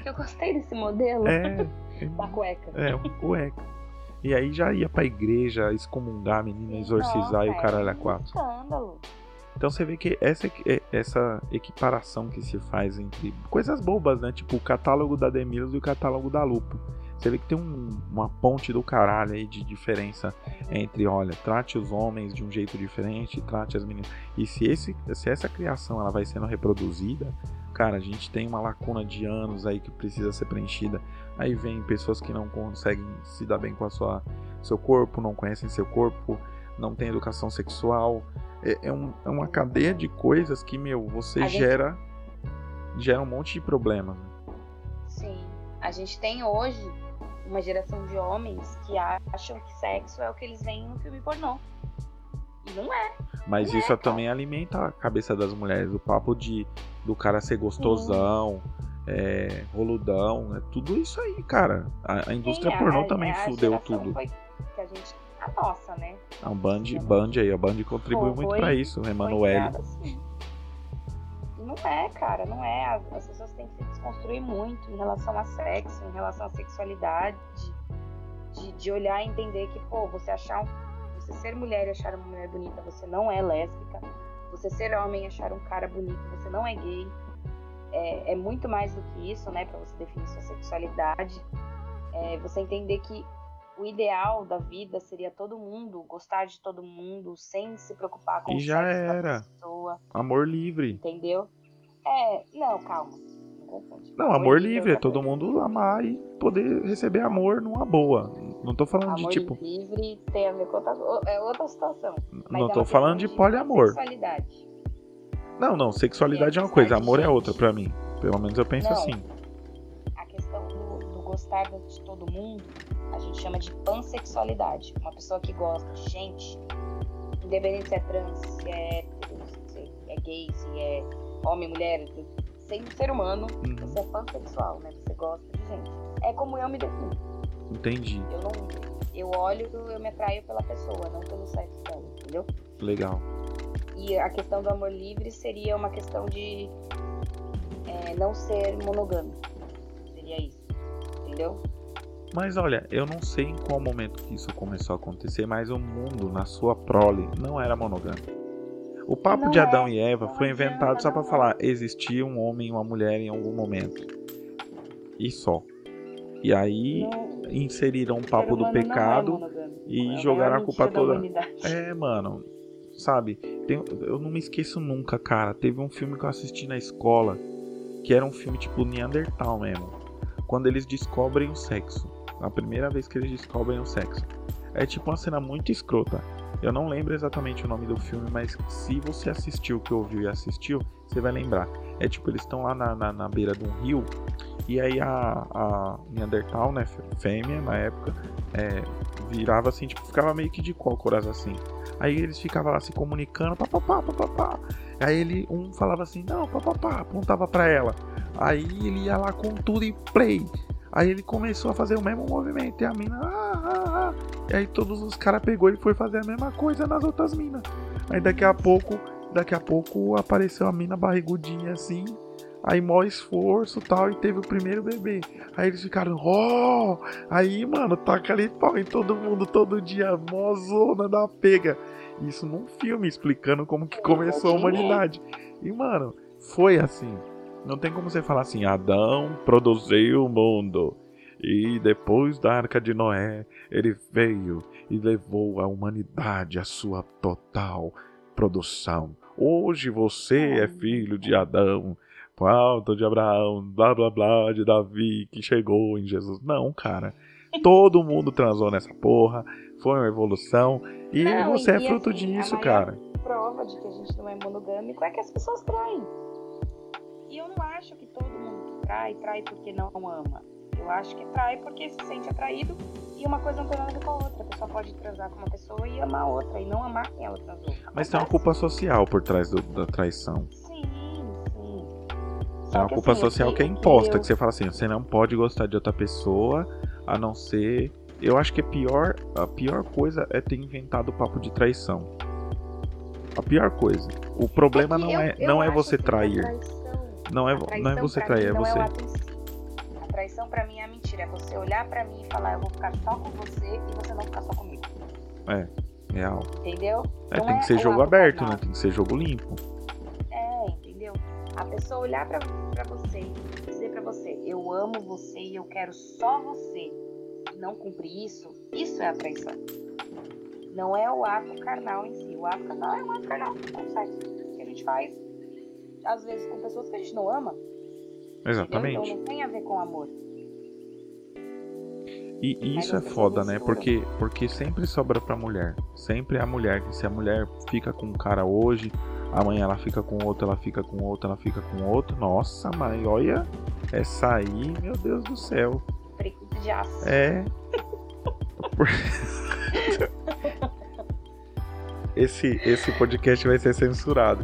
Speaker 4: Eu gostei desse modelo
Speaker 3: É, (laughs)
Speaker 4: da cueca.
Speaker 3: é, uma cueca. E aí já ia pra igreja excomungar a menina, exorcizar e o caralho
Speaker 4: é
Speaker 3: a
Speaker 4: um
Speaker 3: quatro.
Speaker 4: escândalo.
Speaker 3: Então você vê que essa, essa equiparação que se faz entre coisas bobas, né? Tipo o catálogo da Demilos e o catálogo da Lupo. Você vê que tem um- uma ponte do caralho aí de diferença entre, olha, trate os homens de um jeito diferente, trate as meninas. E se, esse, se essa criação ela vai sendo reproduzida, cara, a gente tem uma lacuna de anos aí que precisa ser preenchida. Aí vem pessoas que não conseguem se dar bem com a sua seu corpo, não conhecem seu corpo, não tem educação sexual. É, é um- é uma cadeia de coisas que, meu, você
Speaker 4: A gente-
Speaker 3: gera gera um monte de problemas.
Speaker 4: Sim. A gente tem hoje uma geração de homens que acham que sexo é o que eles veem no filme pornô. E não é.
Speaker 3: Mas
Speaker 4: É,
Speaker 3: isso
Speaker 4: cara.
Speaker 3: também alimenta a cabeça das mulheres. O papo de do cara ser gostosão, é, roludão, é tudo isso aí, cara. A, a indústria
Speaker 4: Sim,
Speaker 3: pornô
Speaker 4: a-
Speaker 3: também
Speaker 4: a
Speaker 3: fudeu tudo.
Speaker 4: Foi que a gente. A nossa, né?
Speaker 3: A Band, Band aí, a Band contribuiu muito pra isso, Emanuele.
Speaker 4: criada assim. Não é, cara, não é. As, as pessoas têm que se desconstruir muito em relação a sexo, em relação à sexualidade, de, de olhar e entender que, pô, você achar um, você ser mulher e achar uma mulher bonita, você não é lésbica. Você ser homem e achar um cara bonito, você não é gay. É, é muito mais do que isso, né, pra você definir sua sexualidade. É, você entender que o ideal da vida seria todo mundo gostar de todo mundo sem se preocupar com
Speaker 3: E
Speaker 4: o
Speaker 3: já era.
Speaker 4: pessoa,
Speaker 3: Amor livre.
Speaker 4: entendeu? É, não, calma. Não.
Speaker 3: Não, amor livre é
Speaker 4: outra
Speaker 3: todo mundo amar e poder receber amor numa boa. Não tô falando de
Speaker 4: Amor
Speaker 3: tipo,
Speaker 4: livre tem a ver com outra, é outra situação.
Speaker 3: Não
Speaker 4: é
Speaker 3: tô falando de poliamor.
Speaker 4: sexualidade.
Speaker 3: Não, não, sexualidade é uma coisa,
Speaker 4: de
Speaker 3: amor é
Speaker 4: gente.
Speaker 3: outra pra mim. Pelo menos eu penso
Speaker 4: Não.
Speaker 3: assim.
Speaker 4: A questão do, do gostar de todo mundo, a gente chama de pansexualidade. Uma pessoa que gosta de gente, independente se é trans, se é hétero, se é gay, se é homem, mulher, sendo ser humano,
Speaker 3: Uhum,
Speaker 4: você é pansexual, né? Você gosta de gente. É como eu me defino.
Speaker 3: entendi.
Speaker 4: Eu não. Eu olho, eu me atraio pela pessoa, não pelo sexo dela, entendeu?
Speaker 3: Legal.
Speaker 4: E a questão do amor livre seria uma questão de é, não ser monogâmico. Seria isso. Entendeu?
Speaker 3: Mas olha, eu não sei em qual momento que isso começou a acontecer, mas o mundo, na sua prole, não era monogâmico. O papo
Speaker 4: Não
Speaker 3: de
Speaker 4: é,
Speaker 3: Adão e Eva foi inventado só
Speaker 4: é.
Speaker 3: falar existia um homem e uma mulher em algum momento. E só. E aí
Speaker 4: Não-
Speaker 3: inseriram o papo do
Speaker 4: é
Speaker 3: pecado e
Speaker 4: É a
Speaker 3: jogaram a culpa toda. É, mano. Sabe? Tem- eu não me esqueço nunca, cara. Teve um filme que eu assisti na escola que era um filme tipo Neandertal mesmo. Quando eles descobrem o sexo. A primeira vez que eles descobrem o sexo. É tipo uma cena muito escrota. Eu não lembro exatamente o nome do filme, mas se você assistiu, que ouviu e assistiu, você vai lembrar. É tipo, eles estão lá na, na, na beira de um rio. E aí a, a Neandertal, né, fêmea na época, é, virava assim, tipo, ficava meio que de cócoras assim. Aí eles ficavam lá se comunicando, papapá, papapá. Aí ele, um falava assim, não, papapá, apontava pra ela. Aí ele ia lá com tudo e play. Aí ele começou a fazer o mesmo movimento. E a mina, ah, ah, ah. E aí todos os caras pegou e foi fazer a mesma coisa nas outras minas. Aí daqui a pouco, daqui a pouco apareceu a mina barrigudinha assim. Aí mó esforço tal, e teve o primeiro bebê. Aí eles ficaram, ó! Aí, mano, taca ali pau em todo mundo todo dia, mó zona da pega. Isso num filme explicando como que começou a humanidade. E, mano, foi assim. Não tem como você falar assim, Adão produziu o mundo. E depois da arca de Noé, ele veio e levou a humanidade à sua total produção. Hoje você é filho de Adão, falta de Abraão, blá blá blá, de Davi que chegou em Jesus. Não, cara. Todo mundo transou nessa porra. Foi uma evolução. E
Speaker 4: Não,
Speaker 3: você é
Speaker 4: e
Speaker 3: fruto
Speaker 4: assim, a
Speaker 3: disso, cara.
Speaker 4: prova de que a gente não é monogâmico é que as pessoas traem. E eu não acho que todo mundo que trai, trai porque não ama. Eu acho que trai porque se sente atraído e uma coisa não tem nada a ver com a outra. A pessoa pode transar com uma pessoa e amar a outra, e não amar quem ela transou.
Speaker 3: Mas tem uma
Speaker 4: Acontece.
Speaker 3: culpa social por trás do- da traição.
Speaker 4: Sim, sim.
Speaker 3: É
Speaker 4: Só
Speaker 3: uma
Speaker 4: que,
Speaker 3: culpa
Speaker 4: assim,
Speaker 3: social que é imposta,
Speaker 4: eu-
Speaker 3: que você fala assim, você não pode gostar de outra pessoa, a não ser. Eu acho que é pior, a pior coisa é ter inventado o papo de traição. A pior coisa. O problema
Speaker 4: que
Speaker 3: não
Speaker 4: eu-
Speaker 3: é, não é você
Speaker 4: que
Speaker 3: trair. Não é,
Speaker 4: a
Speaker 3: não é você trair, é
Speaker 4: não
Speaker 3: você.
Speaker 4: si. A traição pra mim é a mentira. É você olhar pra mim e falar, eu vou ficar só com você e você não ficar só comigo.
Speaker 3: Real.
Speaker 4: Entendeu?
Speaker 3: É,
Speaker 4: Não
Speaker 3: tem
Speaker 4: é
Speaker 3: que ser
Speaker 4: o
Speaker 3: jogo aberto, né? Tem que ser jogo limpo.
Speaker 4: É, entendeu? A pessoa olhar pra, pra você e dizer pra você, eu amo você e eu quero só você, não cumprir isso, isso é a traição. Não é o ato carnal em si. O ato carnal é um ato carnal, é um sexo que a gente faz, às vezes, com pessoas que a gente não ama. entendeu?
Speaker 3: Exatamente.
Speaker 4: Então não tem a ver com amor.
Speaker 3: E, e isso é foda, né? Porque, porque sempre sobra pra mulher. Sempre é a mulher. Se a mulher fica com um cara hoje, amanhã ela fica com outro, ela fica com outro, ela fica com outro. Nossa, mãe, olha. Essa aí, meu Deus do céu.
Speaker 4: De aço.
Speaker 3: É. (laughs) Esse, esse podcast vai ser censurado.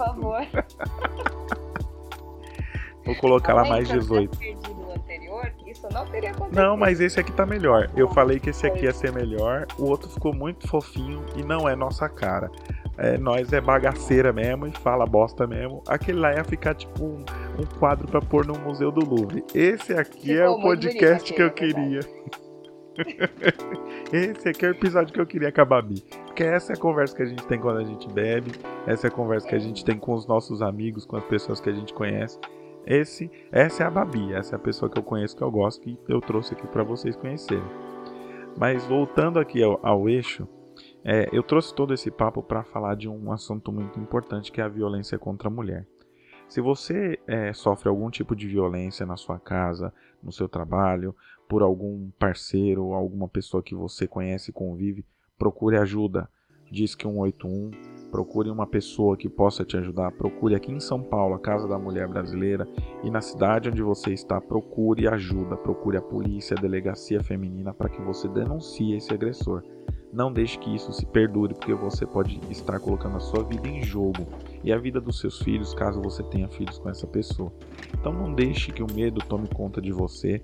Speaker 4: Por favor. (laughs)
Speaker 3: Vou colocar lá
Speaker 4: Além
Speaker 3: mais
Speaker 4: de eu ter
Speaker 3: 18.
Speaker 4: perdido o anterior, isso não
Speaker 3: mas esse aqui tá melhor. Eu falei que esse aqui ia ser melhor. O outro ficou muito fofinho e não é nossa cara. É, nós é bagaceira mesmo e fala bosta mesmo. Aquele lá ia ficar tipo um, um quadro pra pôr no Museu do Louvre. Esse aqui é
Speaker 4: Ficou
Speaker 3: o
Speaker 4: muito
Speaker 3: podcast
Speaker 4: bonito
Speaker 3: que eu
Speaker 4: é
Speaker 3: queria. (laughs) Esse aqui é o episódio que eu queria com a Babi. Porque essa é a conversa que a gente tem quando a gente bebe. Essa é a conversa que a gente tem com os nossos amigos, com as pessoas que a gente conhece. Esse, essa é a Babi, essa é a pessoa que eu conheço, que eu gosto, que eu trouxe aqui para vocês conhecerem. Mas voltando aqui ao, ao eixo, é, eu trouxe todo esse papo para falar de um assunto muito importante que é a violência contra a mulher. Se você é, sofre algum tipo de violência na sua casa, no seu trabalho, por algum parceiro ou alguma pessoa que você conhece e convive, procure ajuda. Diz que 181, procure uma pessoa que possa te ajudar. Procure aqui em São Paulo a Casa da Mulher Brasileira e na cidade onde você está, procure ajuda. Procure a polícia, a delegacia feminina para que você denuncie esse agressor. Não deixe que isso se perdure, porque você pode estar colocando a sua vida em jogo e a vida dos seus filhos, caso você tenha filhos com essa pessoa. Então não deixe que o medo tome conta de você.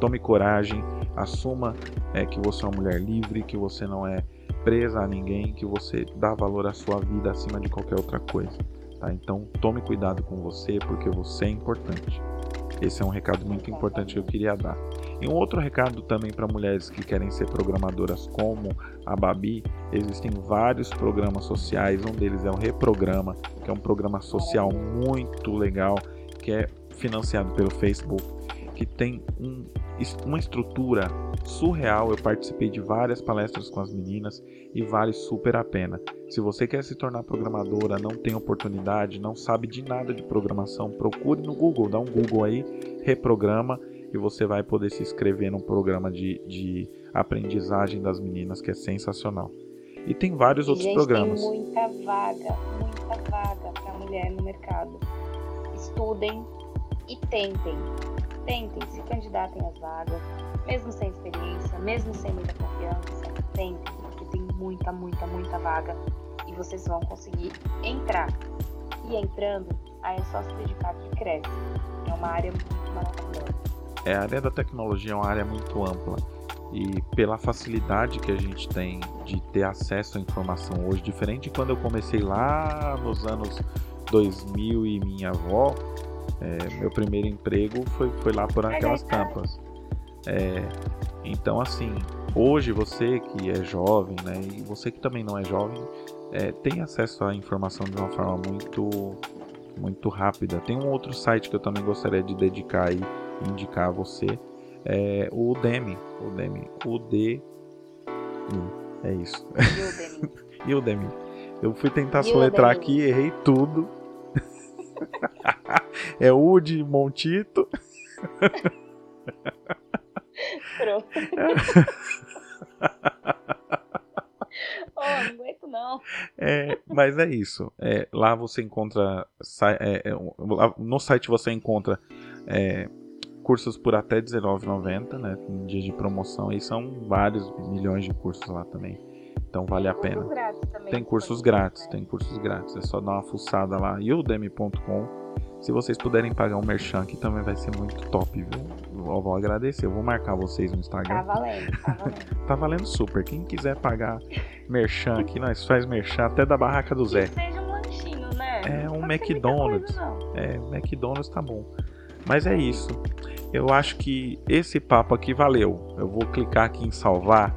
Speaker 3: Tome coragem, assuma é, que você é uma mulher livre, que você não é presa a ninguém, que você dá valor à sua vida acima de qualquer outra coisa. Tá? Então tome cuidado com você, porque você é importante. Esse é um recado muito importante que eu queria dar. E um outro recado também para mulheres que querem ser programadoras como a Babi, existem vários programas sociais, um deles é o Reprograma, que é um programa social muito legal, que é financiado pelo Facebook, que tem um, uma estrutura surreal. Eu participei de várias palestras com as meninas e vale super a pena. Se você quer se tornar programadora, não tem oportunidade, não sabe de nada de programação, procure no Google, dá um Google aí, reprograma e você vai poder se inscrever num programa de, de aprendizagem das meninas que é sensacional. E tem vários
Speaker 4: E,
Speaker 3: outros
Speaker 4: gente,
Speaker 3: programas.
Speaker 4: Tem muita vaga, muita vaga para mulher no mercado. Estudem e tentem. Tentem, se candidatem às vagas, mesmo sem experiência, mesmo sem muita confiança. Tentem, porque tem muita, muita, muita vaga e vocês vão conseguir entrar. E entrando, aí é só se dedicar que cresce. É uma área muito maravilhosa.
Speaker 3: É, a área da tecnologia é uma área muito ampla e pela facilidade que a gente tem de ter acesso à informação hoje, diferente de quando eu comecei lá nos anos 2000 e minha avó, é, meu primeiro emprego foi, foi lá por aquelas tampas. É, então, assim, hoje você que é jovem, né, e você que também não é jovem, é, tem acesso à informação de uma forma muito, muito rápida. Tem um outro site que eu também gostaria de dedicar aí, indicar a você, é o Udemy. Udemy. U-D. É isso.
Speaker 4: Viu, Demi? (laughs)
Speaker 3: Udemy. Eu fui tentar
Speaker 4: Udemy.
Speaker 3: soletrar aqui, errei tudo. (laughs) é U de Montito.
Speaker 4: Pronto. (laughs) oh, não aguento não.
Speaker 3: É, mas é isso. É, lá você encontra. é, é, no site você encontra é, cursos por até R$19,90, né? Em dias de promoção. E são vários milhões de cursos lá também. Então vale a
Speaker 4: Tem
Speaker 3: pena.
Speaker 4: cursos grátis também
Speaker 3: Tem cursos
Speaker 4: disponíveis,
Speaker 3: grátis,
Speaker 4: né?
Speaker 3: tem cursos grátis. É só dar uma fuçada lá, udemy.com. Se vocês puderem pagar um merchan aqui também vai ser muito top, viu? Eu vou agradecer, eu vou marcar vocês no
Speaker 4: Tá
Speaker 3: Instagram.
Speaker 4: valendo, tá valendo. (laughs)
Speaker 3: Tá valendo super. Quem quiser pagar merchan aqui, nós faz merchan até da barraca do Zé.
Speaker 4: Que seja um lanchinho, né?
Speaker 3: É, um
Speaker 4: Não
Speaker 3: McDonald's.
Speaker 4: coisa.
Speaker 3: É, McDonald's tá bom. Mas é isso. Eu acho que esse papo aqui valeu. Eu vou clicar aqui em salvar,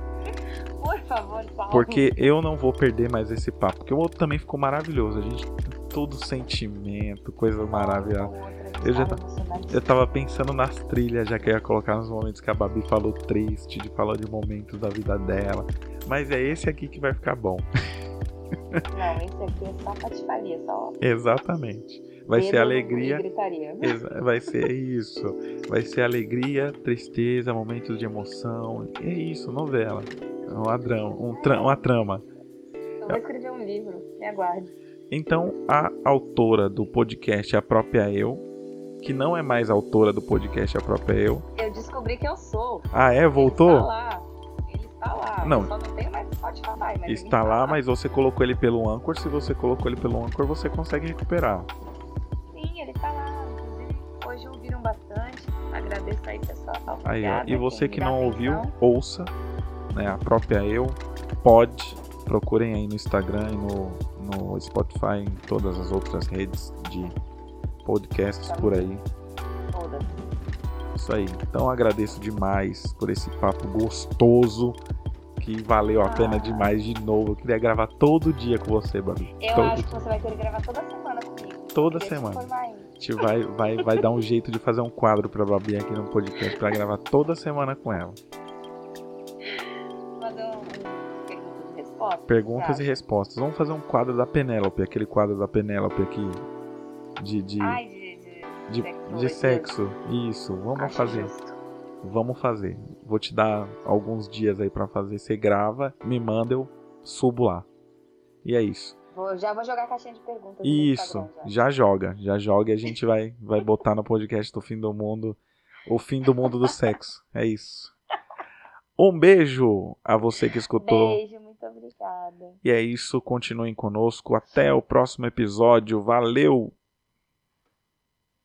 Speaker 4: Por favor, salve.
Speaker 3: porque eu não vou perder mais esse papo. Porque o outro também ficou maravilhoso. A gente todo sentimento, coisa maravilhosa. Eu já Eu tava pensando nas trilhas, já que eu ia colocar nos momentos que a Babi falou triste, de falar de momentos da vida dela. Mas é esse aqui que vai ficar bom.
Speaker 4: Não, esse aqui é só patifaria, só
Speaker 3: Exatamente. Vai ser alegria. Vai ser isso. Vai ser alegria, tristeza, momentos de emoção. É isso, novela. É Uma drama, um tra- uma trama.
Speaker 4: Eu vou escrever um livro, me aguarde.
Speaker 3: Então, a autora do podcast é a própria eu, que não é mais autora do podcast a própria eu.
Speaker 4: Eu descobri que eu sou.
Speaker 3: Ah, é?
Speaker 4: Ele
Speaker 3: Voltou?
Speaker 4: está lá. Ele está lá.
Speaker 3: Não.
Speaker 4: Eu só não tenho mais Spotify, mas ele
Speaker 3: Está lá, mas você colocou ele pelo Anchor. Se você colocou ele pelo Anchor, você consegue recuperar.
Speaker 4: Sim, ele tá lá. Inclusive, hoje ouviram bastante. Agradeço aí, pessoal.
Speaker 3: Aí, ó.
Speaker 4: Obrigada,
Speaker 3: E você que não ouviu,
Speaker 4: atenção.
Speaker 3: ouça. Né, a própria eu. Pode. Procurem aí no Instagram e no, no Spotify, em todas as outras redes de podcasts por aí.
Speaker 4: Todas.
Speaker 3: Isso aí. Então agradeço demais por esse papo gostoso. Que valeu a pena
Speaker 4: Ah.
Speaker 3: demais de novo. Eu queria gravar todo dia com você, Babi.
Speaker 4: Eu
Speaker 3: todo
Speaker 4: acho que você vai ter que gravar toda semana comigo.
Speaker 3: Toda semana. A gente vai, vai, vai dar um jeito de fazer um quadro pra Babi aqui no podcast pra gravar toda semana com ela.
Speaker 4: respostas.
Speaker 3: Perguntas
Speaker 4: tá.
Speaker 3: e respostas. Vamos fazer um quadro da Penélope, aquele quadro da Penélope aqui. De. de...
Speaker 4: Ai, de, de,
Speaker 3: de, de sexo. É isso, vamos
Speaker 4: Acho
Speaker 3: fazer.
Speaker 4: Justo.
Speaker 3: Vamos fazer. Vou te dar alguns dias aí para fazer. Você grava, me manda, eu subo lá. E é isso.
Speaker 4: Vou, já vou jogar a caixinha de perguntas. Tá
Speaker 3: isso,
Speaker 4: já.
Speaker 3: já joga, já joga e a gente vai, vai botar no podcast do fim do mundo o fim do mundo do sexo. É isso. Um beijo a você que escutou.
Speaker 4: Beijo, muito obrigada.
Speaker 3: E é isso. Continuem conosco. Até o próximo episódio. Valeu!